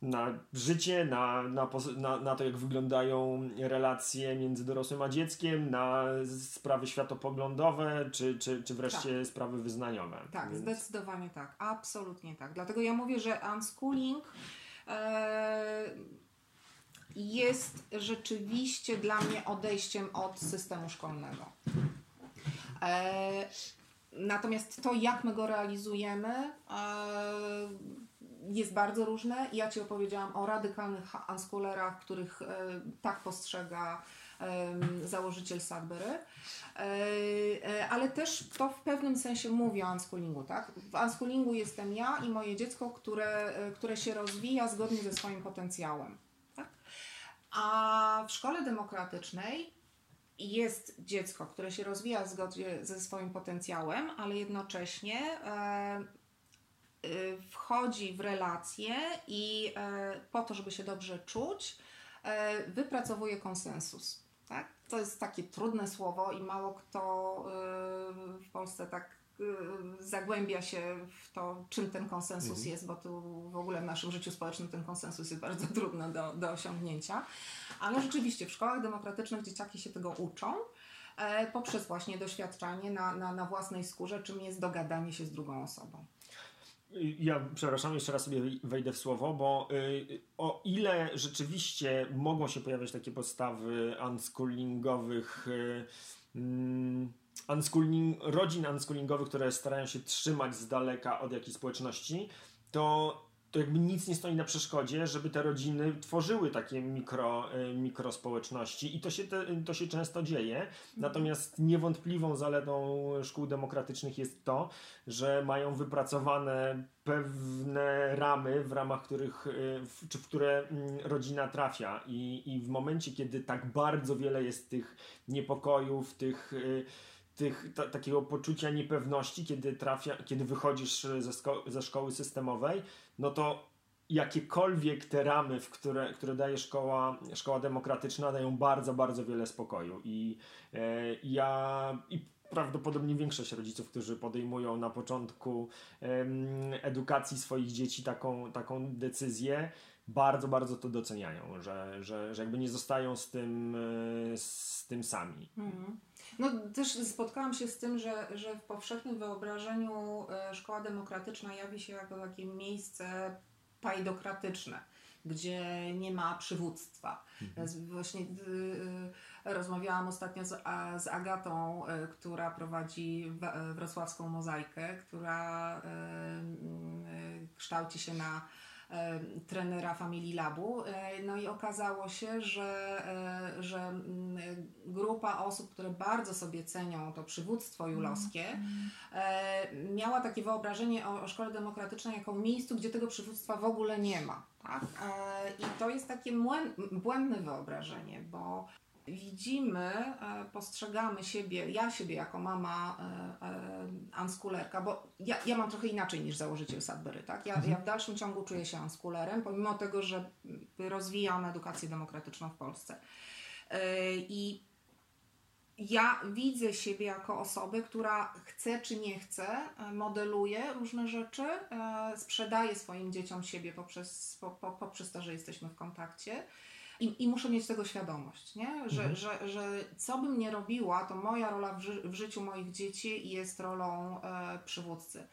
na życie, na, na, na, na to, jak wyglądają relacje między dorosłym a dzieckiem, na sprawy światopoglądowe, czy, czy, czy wreszcie sprawy wyznaniowe. Tak, Więc- zdecydowanie tak. Absolutnie tak. Dlatego ja mówię, że unschooling e, jest rzeczywiście dla mnie odejściem od systemu szkolnego. E, natomiast to, jak my go realizujemy, e, jest bardzo różne. Ja Ci opowiedziałam o radykalnych unschoolerach, których e, tak postrzega założyciel Sudbury. E, e, Ale też to w pewnym sensie mówi o unschoolingu, tak? W unschoolingu jestem ja i moje dziecko, które, które się rozwija zgodnie ze swoim potencjałem. Tak? A w szkole demokratycznej jest dziecko, które się rozwija zgodnie ze swoim potencjałem, ale jednocześnie wchodzi w relacje i e, po to, żeby się dobrze czuć, e, wypracowuje konsensus. Tak? To jest takie trudne słowo i mało kto y, w Polsce tak y, zagłębia się w to, czym ten konsensus jest, bo tu w ogóle w naszym życiu społecznym ten konsensus jest bardzo trudny do, do osiągnięcia. Ale rzeczywiście w szkołach demokratycznych dzieciaki się tego uczą e, poprzez właśnie doświadczanie na, na, na własnej skórze, czym jest dogadanie się z drugą osobą. Ja, przepraszam, jeszcze raz sobie wejdę w słowo, bo y, o ile rzeczywiście mogą się pojawiać takie postawy unschoolingowych, y, mm, unschooling, rodzin unschoolingowych, które starają się trzymać z daleka od jakiejś społeczności, to to jakby nic nie stoi na przeszkodzie, żeby te rodziny tworzyły takie mikro, y, mikrospołeczności. I to się, te, to się często dzieje. Natomiast niewątpliwą zaletą szkół demokratycznych jest to, że mają wypracowane pewne ramy, w ramach których, y, w, czy w które mm, rodzina trafia. I, i w momencie, kiedy tak bardzo wiele jest tych niepokojów, tych y, tych, ta, takiego poczucia niepewności, kiedy, trafia, kiedy wychodzisz ze, ze szkoły systemowej, no to jakiekolwiek te ramy, w które, które daje szkoła, szkoła demokratyczna, dają bardzo, bardzo wiele spokoju. I e, ja i prawdopodobnie większość rodziców, którzy podejmują na początku edukacji swoich dzieci taką, taką decyzję, bardzo, bardzo to doceniają, że, że, że jakby nie zostają z tym, e, z tym sami. Mhm. No też spotkałam się z tym, że, że w powszechnym wyobrażeniu e, szkoła demokratyczna jawi się jako takie miejsce pajdokratyczne, gdzie nie ma przywództwa. Mhm. Właśnie y, y, rozmawiałam ostatnio z, z Agatą, y, która prowadzi wrocławską mozaikę, która kształci się na trenera Family Labu. E, no i okazało się, że, e, że mm, grupa osób, które bardzo sobie cenią to przywództwo julowskie, mm. miała takie wyobrażenie o, o szkole demokratycznej jako miejscu, gdzie tego przywództwa w ogóle nie ma. Tak? I to jest takie błędne wyobrażenie, bo widzimy, e, postrzegamy siebie, ja siebie jako mama e, e, unschulerka, bo ja, ja mam trochę inaczej niż założyciel Sadbury, tak? Ja, mhm. ja w dalszym ciągu czuję się unschulerem, pomimo tego, że rozwijam edukację demokratyczną w Polsce. I ja widzę siebie jako osobę, która chce czy nie chce, modeluje różne rzeczy, sprzedaje swoim dzieciom siebie poprzez, po, po, poprzez to, że jesteśmy w kontakcie. I, I muszę mieć tego świadomość, nie? Że, mhm. że, że co bym nie robiła, to moja rola w, ży w życiu moich dzieci jest rolą e, przywódcy.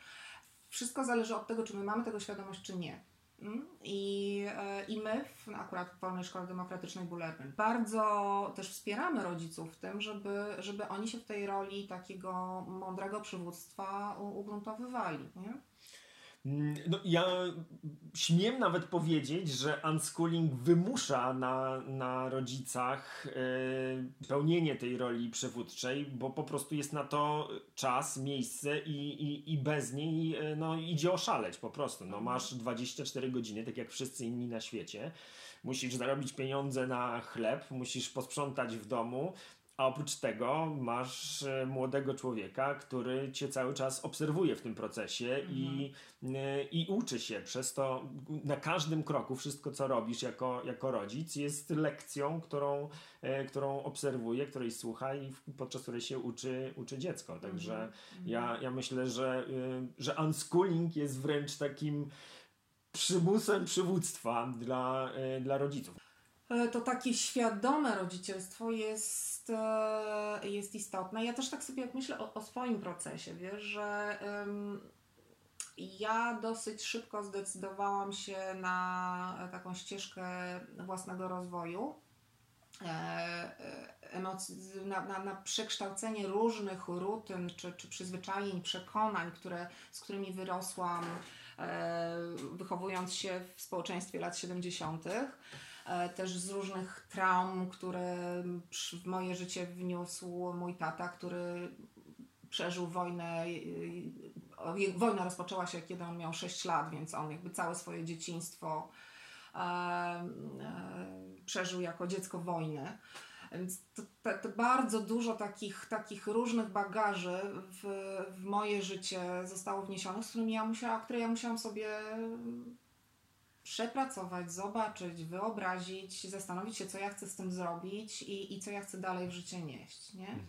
Wszystko zależy od tego, czy my mamy tego świadomość, czy nie. Mm? I, e, I my, w, akurat w Wolnej Szkole Demokratycznej Bullerbyn, bardzo też wspieramy rodziców w tym, żeby, żeby oni się w tej roli takiego mądrego przywództwa ugruntowywali. Nie? Mm, no, ja śmiem nawet powiedzieć, że unschooling wymusza na, na rodzicach e, pełnienie tej roli przywódczej, bo po prostu jest na to czas, miejsce i, i, i bez niej e, no, idzie oszaleć po prostu. No, masz 24 godziny, tak jak wszyscy inni na świecie. Musisz zarobić pieniądze na chleb, musisz posprzątać w domu, a oprócz tego masz e, młodego człowieka, który cię cały czas obserwuje w tym procesie mhm. i, e, i uczy się. Przez to na każdym kroku wszystko, co robisz jako, jako rodzic, jest lekcją, którą, e, którą obserwuje, której słucha i podczas której się uczy, uczy dziecko. Także mhm. ja, ja myślę, że, że unschooling jest wręcz takim przymusem przywództwa dla, dla rodziców. To takie świadome rodzicielstwo jest e, jest istotne. Ja też tak sobie jak myślę o, o swoim procesie, wiesz, że um, ja dosyć szybko zdecydowałam się na taką ścieżkę własnego rozwoju. E, e, na, na, na, przekształcenie różnych rutyn czy, czy przyzwyczajeń, przekonań, które, z którymi wyrosłam, wychowując się w społeczeństwie lat 70. E, też z różnych traum, które w moje życie wniósł mój tata, który przeżył wojnę. Wojna rozpoczęła się, kiedy on miał 6 lat, więc on jakby całe swoje dzieciństwo e, e, przeżył jako dziecko wojny. Więc to, to, to, bardzo dużo takich, takich różnych bagaży w, w moje życie zostało wniesionych, z którymi ja musiała, które ja musiałam sobie przepracować, zobaczyć, wyobrazić, zastanowić się, co ja chcę z tym zrobić i, i co ja chcę dalej w życie nieść. Nie? Mhm.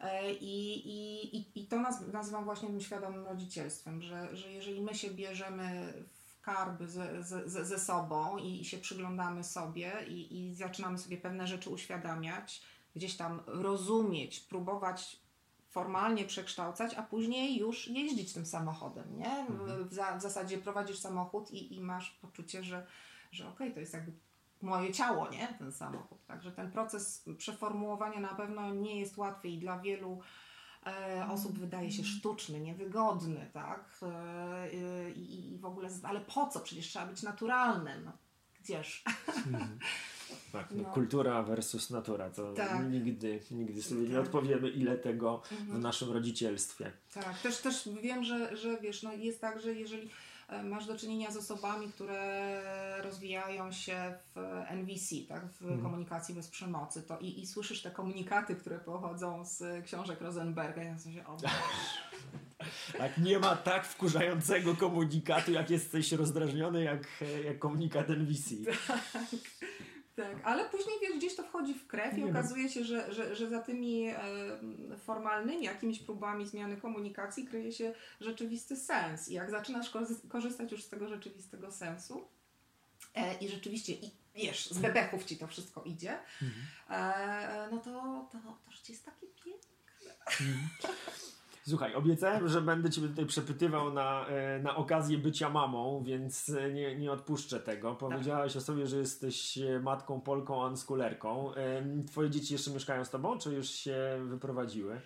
E, I, i, i, I to naz, nazywam właśnie tym świadomym rodzicielstwem, że, że jeżeli my się bierzemy w karby ze, ze, ze sobą i, i się przyglądamy sobie i, i zaczynamy sobie pewne rzeczy uświadamiać, gdzieś tam rozumieć, próbować formalnie przekształcać, a później już jeździć tym samochodem, nie? Mhm. W, za, w, zasadzie prowadzisz samochód i, i masz poczucie, że, że okej, okay, to jest jakby moje ciało, nie? Ten samochód. Także ten proces przeformułowania na pewno nie jest łatwy i dla wielu e, osób wydaje się sztuczny, niewygodny, tak? E, i, I w ogóle, ale po co? Przecież trzeba być naturalnym. Gdzież? Mhm. [laughs] Tak, no, kultura versus natura, to tak. nigdy, nigdy sobie nie tak. odpowiemy, ile tego mhm. w naszym rodzicielstwie. Tak, też, też wiem, że, że wiesz, no jest tak, że jeżeli e, masz do czynienia z osobami, które rozwijają się w NVC, tak, w mhm. komunikacji bez przemocy, to i, i słyszysz te komunikaty, które pochodzą z książek Rosenberga, ja sobie o [laughs] Tak, nie ma tak wkurzającego komunikatu, jak jesteś rozdrażniony, jak, jak komunikat NVC. Tak. Tak, ale później wiesz, gdzieś to wchodzi w krew i okazuje się, że, że, że za tymi formalnymi jakimiś próbami zmiany komunikacji kryje się rzeczywisty sens. I jak zaczynasz korzystać już z tego rzeczywistego sensu e, i rzeczywiście, i wiesz, z bebechów ci to wszystko idzie, mhm. e, no to, to, to życie jest takie piękne. [laughs] Słuchaj, obiecałem, że będę Ciebie tutaj przepytywał na, e, na okazję bycia mamą, więc e, nie, nie odpuszczę tego. Powiedziałaś o sobie, że jesteś e, matką Polką, unskulerką. Twoje dzieci jeszcze mieszkają z Tobą, czy już się wyprowadziły?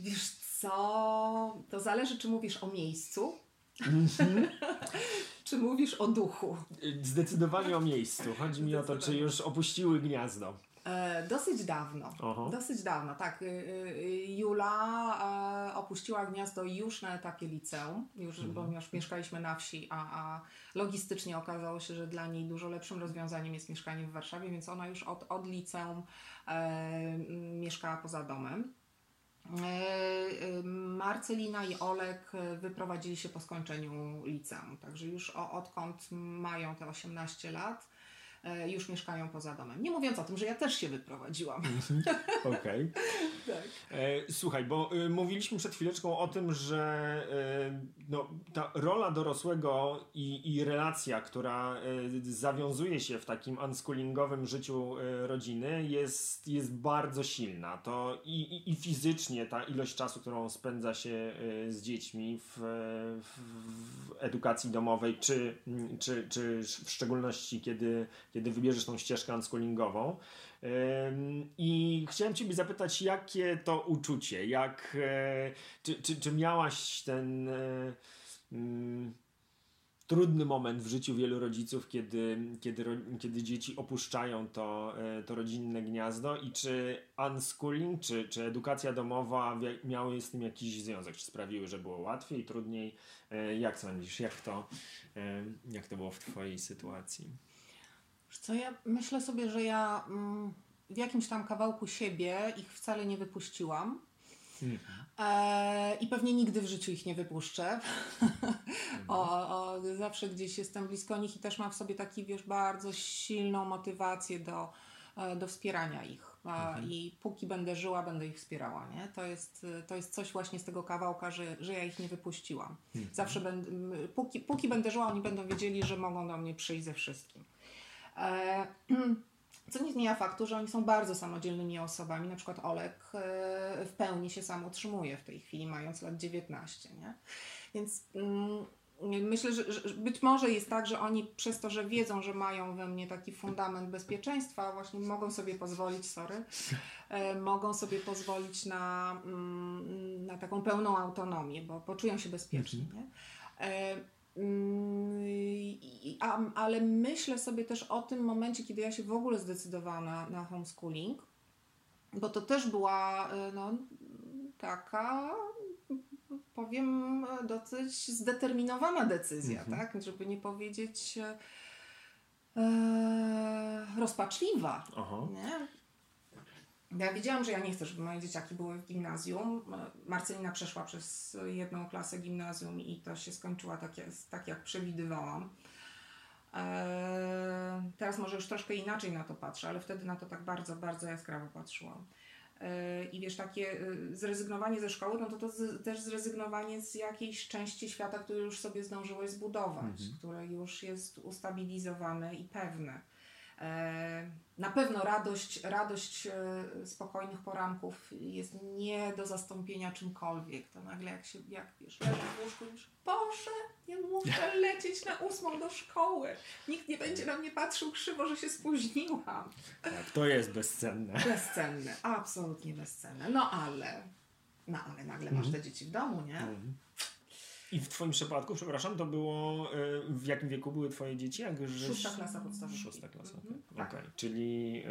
wiesz co, to zależy, czy mówisz o miejscu. Mhm. [laughs] czy mówisz o duchu? Zdecydowanie o miejscu. Chodzi mi o to, czy już opuściły gniazdo. E, dosyć dawno. Aha. Dosyć dawno, tak. Y, y, Jula e, opuściła gniazdo już na etapie liceum, już, mhm. bo już mieszkaliśmy na wsi, a, a logistycznie okazało się, że dla niej dużo lepszym rozwiązaniem jest mieszkanie w Warszawie, więc ona już od, od liceum e, mieszkała poza domem. E, Marcelina i Olek wyprowadzili się po skończeniu liceum, także już o, odkąd mają te 18 lat, już mieszkają poza domem. Nie mówiąc o tym, że ja też się wyprowadziłam. Mhm. [laughs] Okej. Okay. tak. E, słuchaj, bo y, mówiliśmy przed chwileczką o tym, że no, ta rola dorosłego i, i relacja, która zawiązuje się w takim unschoolingowym życiu rodziny jest, jest bardzo silna. To i, i, i fizycznie ta ilość czasu, którą spędza się z dziećmi w, w, w edukacji domowej, czy, czy, czy w szczególności kiedy kiedy wybierzesz tą ścieżkę unschoolingową. I chciałem Ciebie zapytać, jakie to uczucie, jak, e, czy, czy, czy miałaś ten e, mm, trudny moment w życiu wielu rodziców, kiedy, kiedy, kiedy dzieci opuszczają to, e, to rodzinne gniazdo i czy unschooling, czy, czy edukacja domowa miały z tym jakiś związek? Czy sprawiły, że było łatwiej, trudniej? Jak sądzisz, jak to, jak to było w Twojej sytuacji? Co ja myślę sobie, że ja mm, w jakimś tam kawałku siebie ich wcale nie wypuściłam. Mhm. E, I pewnie nigdy w życiu ich nie wypuszczę. Mhm. [laughs] o, o, zawsze gdzieś jestem blisko nich i też mam w sobie taki, wiesz, bardzo silną motywację do, e, do wspierania ich. Mhm. I póki będę żyła, będę ich wspierała. Nie? To, jest, to jest coś właśnie z tego kawałka, że, że ja ich nie wypuściłam. Mhm. Zawsze będę, póki, póki będę żyła, oni będą wiedzieli, że mogą do mnie przyjść ze wszystkim. E, [clears throat] co nie zmienia faktu, że oni są bardzo samodzielnymi osobami. Na przykład Olek e, w pełni się sam utrzymuje w tej chwili, mając lat 19. Nie? Więc mm, myślę, że, że, być może jest tak, że oni przez to, że wiedzą, że mają we mnie taki fundament bezpieczeństwa, właśnie mogą sobie pozwolić, sorry, e, mogą sobie pozwolić na, mm, na taką pełną autonomię, bo poczują się bezpiecznie. Mhm. Nie? Mm, ale myślę sobie też o tym momencie, kiedy ja się w ogóle zdecydowałam na, na homeschooling, bo to też była e, no, taka, powiem, dosyć zdeterminowana decyzja, mhm. tak? Żeby nie powiedzieć e, rozpaczliwa. Aha. Nie? Ja wiedziałam, że ja nie chcę, żeby moje dzieciaki były w gimnazjum. Marcelina przeszła przez jedną klasę gimnazjum i to się skończyło tak, tak jak przewidywałam. Eee, teraz może już troszkę inaczej na to patrzę, ale wtedy na to tak bardzo, bardzo jaskrawo patrzyłam. Eee, I wiesz, takie e, zrezygnowanie ze szkoły, no to to z, też zrezygnowanie z jakiejś części świata, który już sobie zdążyłeś zbudować, mhm. które już jest ustabilizowane i pewne. E, na pewno radość, radość e, spokojnych poranków jest nie do zastąpienia czymkolwiek. To nagle jak się, jak wiesz, leżę w łóżku już, Boże, nie muszę [laughs] lecieć na ósmą do szkoły. Nikt nie będzie na mnie patrzył krzywo, że się spóźniłam. Tak, to jest bezcenne. [laughs] Bezcenne, absolutnie bezcenne. No ale, no ale nagle masz Mhm. te dzieci w domu, nie? I w Twoim przypadku, przepraszam, to było, e, w jakim wieku były Twoje dzieci? Jak żeś... Szósta klasa podstawówki. Szósta klasa, Mhm, okej. tak. Okej. Czyli,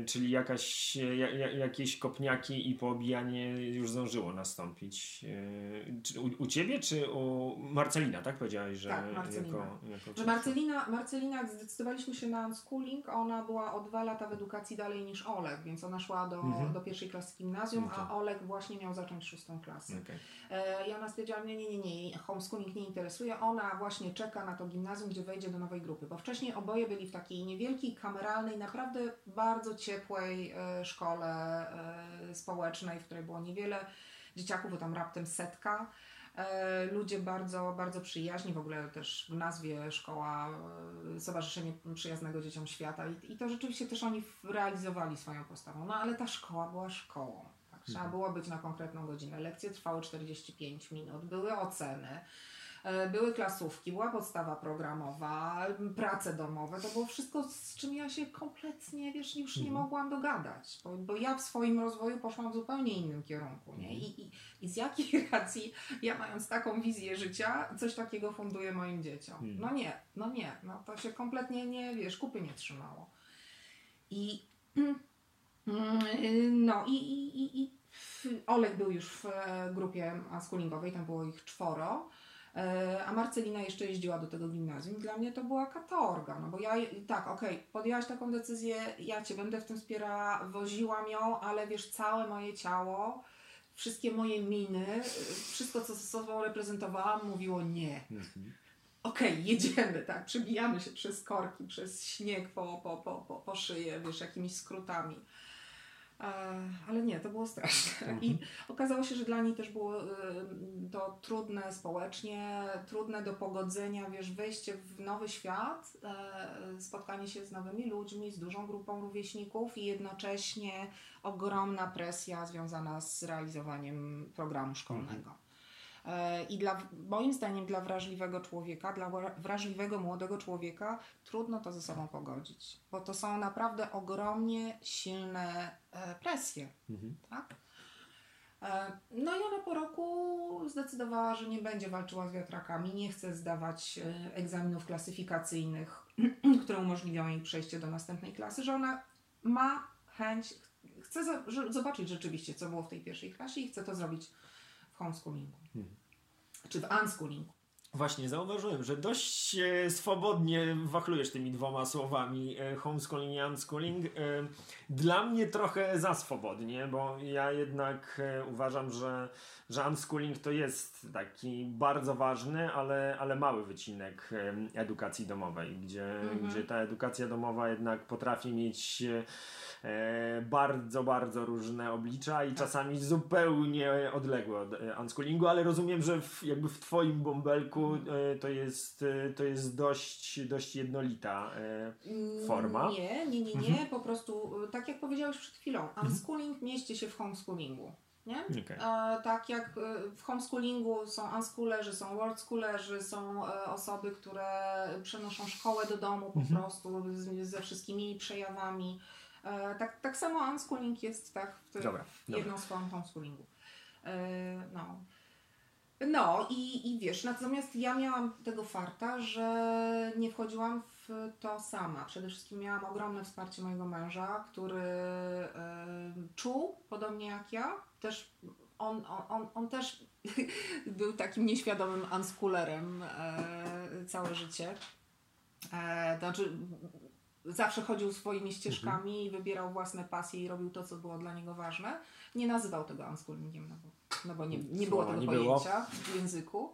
e, czyli jakaś, ja, ja, jakieś kopniaki i poobijanie już zdążyło nastąpić. E, czy u, u Ciebie, czy u Marcelina, tak powiedziałaś, że Tak, Marcelina. jako, jako Że Marcelina, Marcelina, jak zdecydowaliśmy się na unschooling, ona była o dwa lata w edukacji dalej niż Olek, więc ona szła do, Mhm. do pierwszej klasy gimnazjum, Okej. a Olek właśnie miał zacząć szóstą klasę. Okej. E, I ona stwierdziła, nie, nie, nie, nie, homeschooling nie interesuje, ona właśnie czeka na to gimnazjum, gdzie wejdzie do nowej grupy, bo wcześniej oboje byli w takiej niewielkiej, kameralnej, naprawdę bardzo ciepłej e, szkole e, społecznej, w której było niewiele dzieciaków, bo tam raptem setka. E, Ludzie bardzo, bardzo przyjaźni, w ogóle też w nazwie szkoła Stowarzyszenie Przyjaznego Dzieciom Świata i, i to rzeczywiście też oni realizowali swoją postawą. No ale ta szkoła była szkołą. Trzeba było być na konkretną godzinę. Lekcje trwały 45 minut, były oceny. e, Były klasówki, była podstawa programowa, prace domowe. To było wszystko, z czym ja się kompletnie, wiesz, już nie Mhm. mogłam dogadać. Bo, bo ja w swoim rozwoju poszłam w zupełnie innym kierunku. Nie? I, i, I z jakiej [laughs] racji ja mając taką wizję życia, coś takiego funduję moim dzieciom? Mhm. No nie, no nie. No to się kompletnie nie, wiesz, kupy nie trzymało. I [clears throat] Mm, no i, i, i, i Olek był już w e, grupie unschoolingowej, tam było ich czworo. E, A Marcelina jeszcze jeździła do tego gimnazjum. Dla mnie to była katorga, no bo ja, tak, okej, podjęłaś taką decyzję, ja Cię będę w tym wspierała, woziłam ją, ale wiesz, całe moje ciało, wszystkie moje miny, wszystko co ze sobą reprezentowałam, mówiło nie. Mhm. Okej, jedziemy, tak, przebijamy się przez korki, przez śnieg po, po, po, po, po szyję, wiesz, jakimiś skrótami. Ale nie, to było straszne. I okazało się, że dla niej też było y, to trudne społecznie, trudne do pogodzenia, wiesz, wejście w nowy świat, e, spotkanie się z nowymi ludźmi, z dużą grupą rówieśników i jednocześnie ogromna presja związana z realizowaniem programu szkolnego. E, I dla, moim zdaniem dla wrażliwego człowieka, dla wra- wrażliwego młodego człowieka trudno to ze sobą pogodzić, bo to są naprawdę ogromnie silne e, presje. Mhm. Tak? E, No i ona po roku zdecydowała, że nie będzie walczyła z wiatrakami, nie chce zdawać egzaminów klasyfikacyjnych, [clears throat] które umożliwią jej przejście do następnej klasy, że ona ma chęć, chce zobaczyć rzeczywiście, co było w tej pierwszej klasie i chce to zrobić homeschoolingu. Czy w unschoolingu. Właśnie, zauważyłem, że dość e, swobodnie wachlujesz tymi dwoma słowami e, homeschooling i unschooling. E, dla mnie trochę za swobodnie, bo ja jednak uważam, że, że unschooling to jest taki bardzo ważny, ale, ale mały wycinek edukacji domowej, gdzie, gdzie ta edukacja domowa jednak potrafi mieć bardzo, bardzo różne oblicza i czasami zupełnie odległe od unschoolingu, ale rozumiem, że w, jakby w Twoim bąbelku e, to jest, e, to jest dość, dość jednolita e, forma. Nie, nie, nie, nie. Po prostu, tak jak powiedziałeś przed chwilą, unschooling mieści się w homeschoolingu. Nie? E, tak jak w homeschoolingu są unschoolerzy, są worldschoolerzy, są osoby, które przenoszą szkołę do domu po prostu z, ze wszystkimi przejawami. E, tak, tak samo unschooling jest tak w, Dobra, jedną z form homeschoolingu. E, no. No i, i wiesz, natomiast ja miałam tego farta, że nie wchodziłam w to sama. Przede wszystkim miałam ogromne wsparcie mojego męża, który e, czuł, podobnie jak ja, też on, on, on, on też [laughs] był takim nieświadomym unschoolerem e, całe życie. E, to znaczy zawsze chodził swoimi ścieżkami i wybierał własne pasje i robił to, co było dla niego ważne. Nie nazywał tego unschoolingiem, no bo, no bo nie, nie było tego nie było. pojęcia w języku.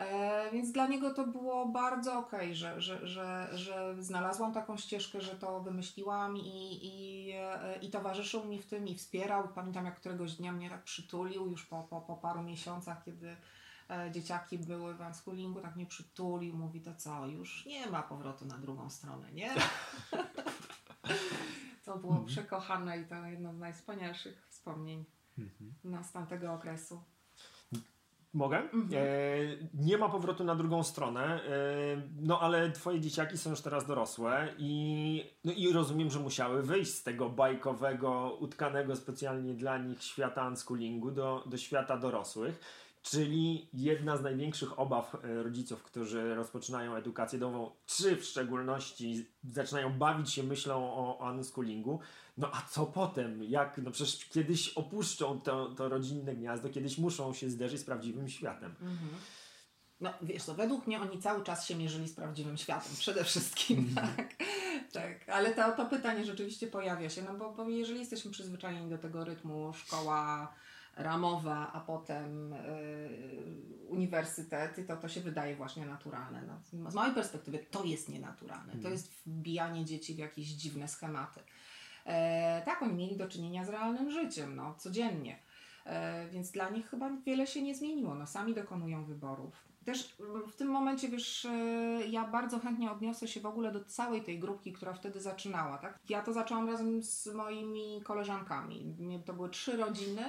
E, więc dla niego to było bardzo okej, że, że, że, że znalazłam taką ścieżkę, że to wymyśliłam i, i, e, i towarzyszył mi w tym i wspierał. Pamiętam jak któregoś dnia mnie tak przytulił już po, po, po paru miesiącach, kiedy e, dzieciaki były w unschoolingu, tak mnie przytulił, mówi to co, już nie ma powrotu na drugą stronę, nie? [laughs] to było mhm. przekochane i to jedno z najwspanialszych wspomnień mhm. z tamtego okresu. Mogę? Mhm. E, nie ma powrotu na drugą stronę, e, no ale twoje dzieciaki są już teraz dorosłe i, no i rozumiem, że musiały wyjść z tego bajkowego, utkanego specjalnie dla nich świata unschoolingu do, do świata dorosłych. Czyli jedna z największych obaw e, rodziców, którzy rozpoczynają edukację domową, czy w szczególności zaczynają bawić się myślą o, o unschoolingu, no a co potem? Jak, no przecież kiedyś opuszczą to, to rodzinne gniazdo, kiedyś muszą się zderzyć z prawdziwym światem. Mhm. No wiesz co, według mnie oni cały czas się mierzyli z prawdziwym światem, przede wszystkim, mhm. tak. tak. Ale to, to pytanie rzeczywiście pojawia się, no bo, bo jeżeli jesteśmy przyzwyczajeni do tego rytmu szkoła, ramowa, a potem y, uniwersytety, to to się wydaje właśnie naturalne. No, z mojej perspektywy to jest nienaturalne. To mhm. jest wbijanie dzieci w jakieś dziwne schematy. E, tak, oni mieli do czynienia z realnym życiem, no, codziennie. E, więc dla nich chyba wiele się nie zmieniło. No, sami dokonują wyborów. Też w tym momencie, wiesz, e, ja bardzo chętnie odniosę się w ogóle do całej tej grupki, która wtedy zaczynała. Tak? Ja to zaczęłam razem z moimi koleżankami. To były trzy rodziny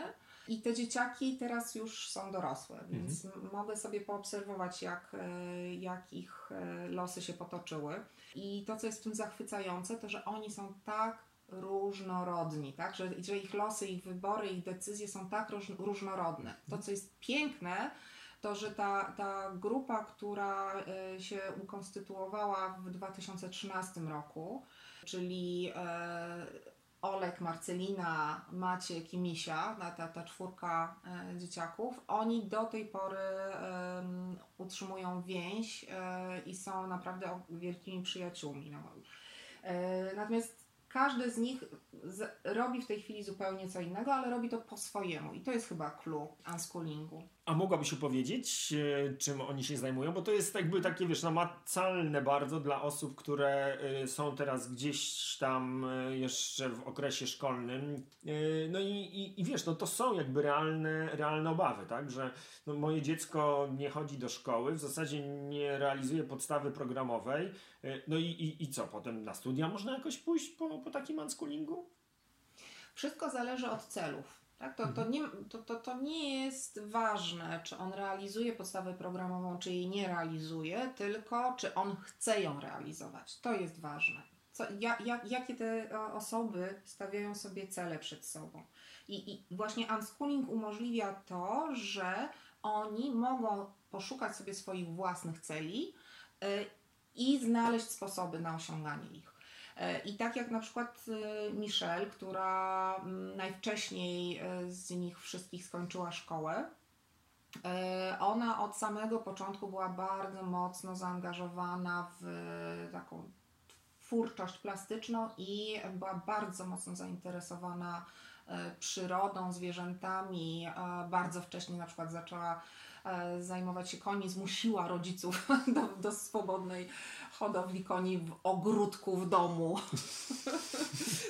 i te dzieciaki teraz już są dorosłe, mhm. więc mhm. mogę sobie poobserwować, jak, e, jak ich e, losy się potoczyły. I to, co jest w tym zachwycające, to że oni są tak różnorodni, tak? Że, że ich losy, ich wybory, ich decyzje są tak róż, różnorodne. To, co jest piękne, to, że ta, ta grupa, która e, się ukonstytuowała w 2013 roku, czyli Olek, Marcelina, Maciek i Misia, ta, ta czwórka e, dzieciaków, oni do tej pory e, utrzymują więź e, i są naprawdę wielkimi przyjaciółmi. No. E, natomiast każdy z nich z, robi w tej chwili zupełnie co innego, ale robi to po swojemu i to jest chyba clue unschoolingu. A mogłabyś opowiedzieć, e, czym oni się zajmują? Bo to jest jakby takie, wiesz, namacalne bardzo dla osób, które e, są teraz gdzieś tam e, jeszcze w okresie szkolnym. No i, i, i wiesz, no to są jakby realne, realne obawy, tak? Że no moje dziecko nie chodzi do szkoły, w zasadzie nie realizuje podstawy programowej. No i, i, i co, potem na studia można jakoś pójść po, po takim unschoolingu? Wszystko zależy od celów. Tak? To, to, mhm. nie, to, to, to nie jest ważne, czy on realizuje podstawę programową, czy jej nie realizuje, tylko czy on chce ją realizować. To jest ważne. Co, jak, jak, jakie te osoby stawiają sobie cele przed sobą. I, I właśnie unschooling umożliwia to, że oni mogą poszukać sobie swoich własnych celi y, i znaleźć sposoby na osiąganie ich. E, I tak jak na przykład e, Michelle, która mm, najwcześniej e, z nich wszystkich skończyła szkołę, ona od samego początku była bardzo mocno zaangażowana w taką twórczość plastyczną i była bardzo mocno zainteresowana przyrodą, zwierzętami. Bardzo wcześnie na przykład zaczęła zajmować się koni, zmusiła rodziców [laughs] do, do swobodnej hodowli koni w ogródku w domu.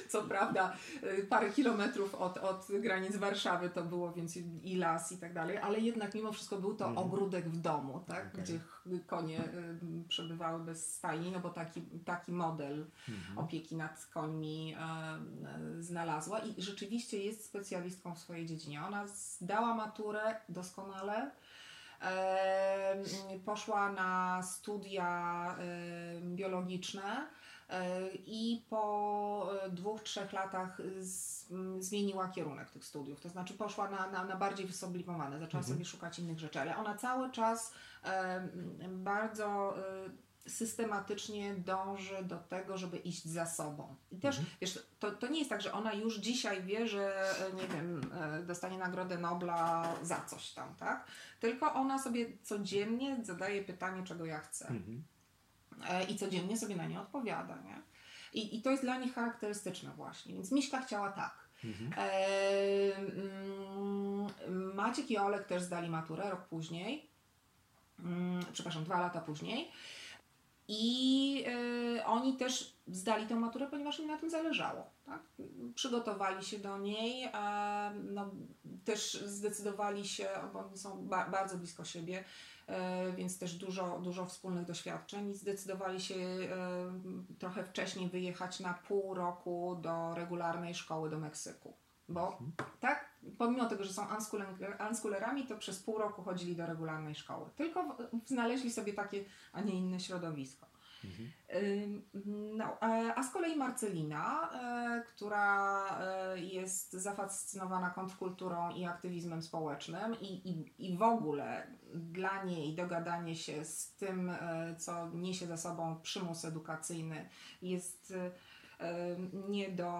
Co prawda y, parę kilometrów od, od granic Warszawy to było, więc i las i tak dalej, ale jednak mimo wszystko był to mhm. ogródek w domu, tak? Okay. gdzie konie y, przebywały bez stajni, no bo taki, taki model mhm. opieki nad końmi y, znalazła i rzeczywiście jest specjalistką w swojej dziedzinie. Ona zdała maturę doskonale, poszła na studia biologiczne i po e, dwóch, trzech latach zmieniła kierunek tych studiów. To znaczy poszła na, na, na bardziej wysublimowane, zaczęła mhm. sobie szukać innych rzeczy, ale ona cały czas bardzo e, systematycznie dąży do tego, żeby iść za sobą. I też, mhm. wiesz, to, to nie jest tak, że ona już dzisiaj wie, że, nie wiem, e, dostanie Nagrodę Nobla za coś tam, tak? Tylko ona sobie codziennie zadaje pytanie, czego ja chcę. Mhm. E, I codziennie sobie na nie odpowiada, nie? I, I to jest dla nich charakterystyczne właśnie. Więc Miśka chciała tak. Mhm. E, mm, Maciek i Olek też zdali maturę rok później. Mm, przepraszam, dwa lata później. I y, oni też zdali tę maturę, ponieważ im na tym zależało. Tak? Przygotowali się do niej, no, też zdecydowali się, bo oni są ba bardzo blisko siebie, e, więc też dużo, dużo wspólnych doświadczeń i zdecydowali się e, trochę wcześniej wyjechać na pół roku do regularnej szkoły do Meksyku. Bo tak, pomimo tego, że są unschoolerami, to przez pół roku chodzili do regularnej szkoły. Tylko znaleźli sobie takie, a nie inne środowisko. Mhm. No, a z kolei Marcelina, e, która e, jest zafascynowana kontrkulturą i aktywizmem społecznym i, i, i w ogóle dla niej dogadanie się z tym, e, co niesie za sobą przymus edukacyjny jest nie do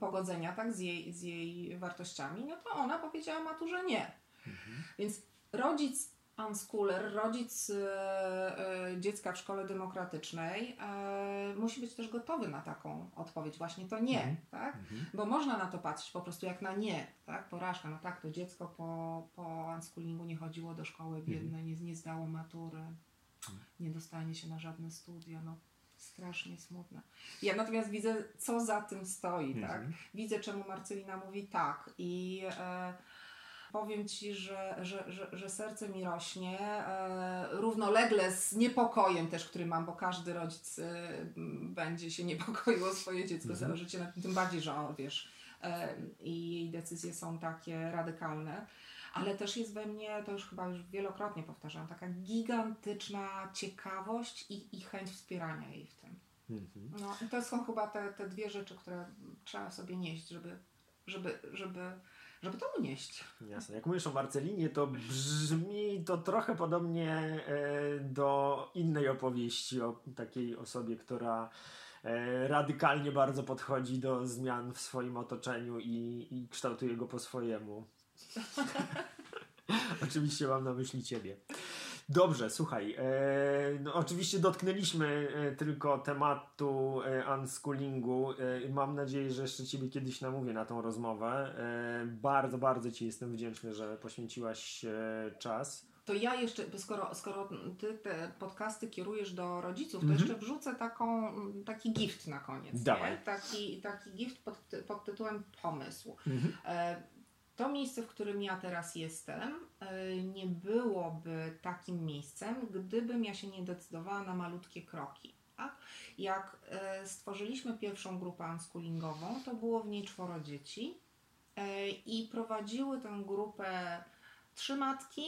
pogodzenia tak, z, jej, z jej wartościami, no to ona powiedziała maturze nie. Mhm. Więc rodzic unschooler, rodzic e, e, dziecka w szkole demokratycznej e, musi być też gotowy na taką odpowiedź. Właśnie to nie, mm. tak? -hmm. Bo można na to patrzeć po prostu jak na nie, tak? Porażka, no tak, to dziecko po, po unschoolingu nie chodziło do szkoły biedne, mm. nie, nie zdało matury, nie dostanie się na żadne studia, no strasznie smutne. Ja natomiast widzę, co za tym stoi, tak? Widzę, czemu Marcelina mówi tak i... E, Powiem Ci, że, że, że, że serce mi rośnie e, równolegle z niepokojem też, który mam, bo każdy rodzic e, będzie się niepokoił o swoje dziecko, mhm. zależy na tym, bardziej, że on, wiesz, e, i jej decyzje są takie radykalne. Ale też jest we mnie, to już chyba już wielokrotnie powtarzam, taka gigantyczna ciekawość i, i chęć wspierania jej w tym. Mhm. No, i to są chyba te, te dwie rzeczy, które trzeba sobie nieść, żeby, żeby, żeby żeby to unieść. Jasne. Jak mówisz o Marcelinie, to brzmi to trochę podobnie e, do innej opowieści o takiej osobie, która e, radykalnie bardzo podchodzi do zmian w swoim otoczeniu i, i kształtuje go po swojemu. [laughs] Oczywiście mam na myśli ciebie. Dobrze, słuchaj. E, no, oczywiście dotknęliśmy e, tylko tematu e, unschoolingu. E, mam nadzieję, że jeszcze Ciebie kiedyś namówię na tą rozmowę. E, bardzo, bardzo Ci jestem wdzięczny, że poświęciłaś e, czas. To ja jeszcze, skoro, skoro Ty te podcasty kierujesz do rodziców, to mhm. jeszcze wrzucę taką, taki gift na koniec. Dawaj. Nie? Taki, taki gift pod, pod tytułem pomysł. Mhm. To miejsce, w którym ja teraz jestem, e, nie byłoby takim miejscem, gdybym ja się nie decydowała na malutkie kroki. Tak? Jak e, stworzyliśmy pierwszą grupę unschoolingową, to było w niej czworo dzieci e, i prowadziły tę grupę trzy matki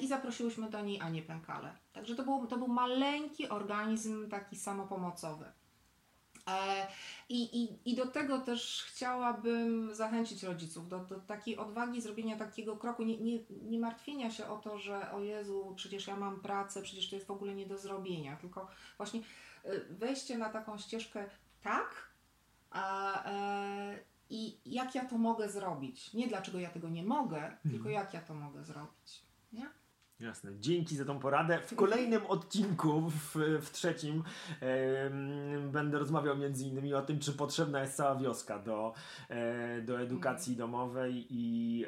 i zaprosiłyśmy do niej Anię Pękale. Także to był, to był maleńki organizm taki samopomocowy. E, I, i, I do tego też chciałabym zachęcić rodziców, do, do takiej odwagi zrobienia takiego kroku, nie, nie, nie martwienia się o to, że o Jezu, przecież ja mam pracę, przecież to jest w ogóle nie do zrobienia, tylko właśnie e, wejście na taką ścieżkę tak, a, e, i jak ja to mogę zrobić. Nie dlaczego ja tego nie mogę, tylko jak ja to mogę zrobić. Nie? Jasne. Dzięki za tą poradę. W kolejnym odcinku, w, w trzecim, e, będę rozmawiał między innymi o tym, czy potrzebna jest cała wioska do, e, do edukacji domowej i,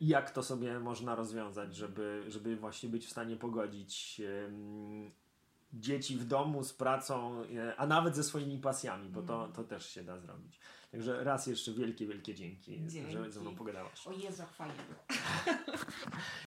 i jak to sobie można rozwiązać, żeby, żeby właśnie być w stanie pogodzić dzieci w domu z pracą, e, a nawet ze swoimi pasjami, bo to, to też się da zrobić. Także raz jeszcze wielkie, wielkie dzięki, dzięki. że ze mną pogadałaś. O Jezu, fajnie było. [laughs]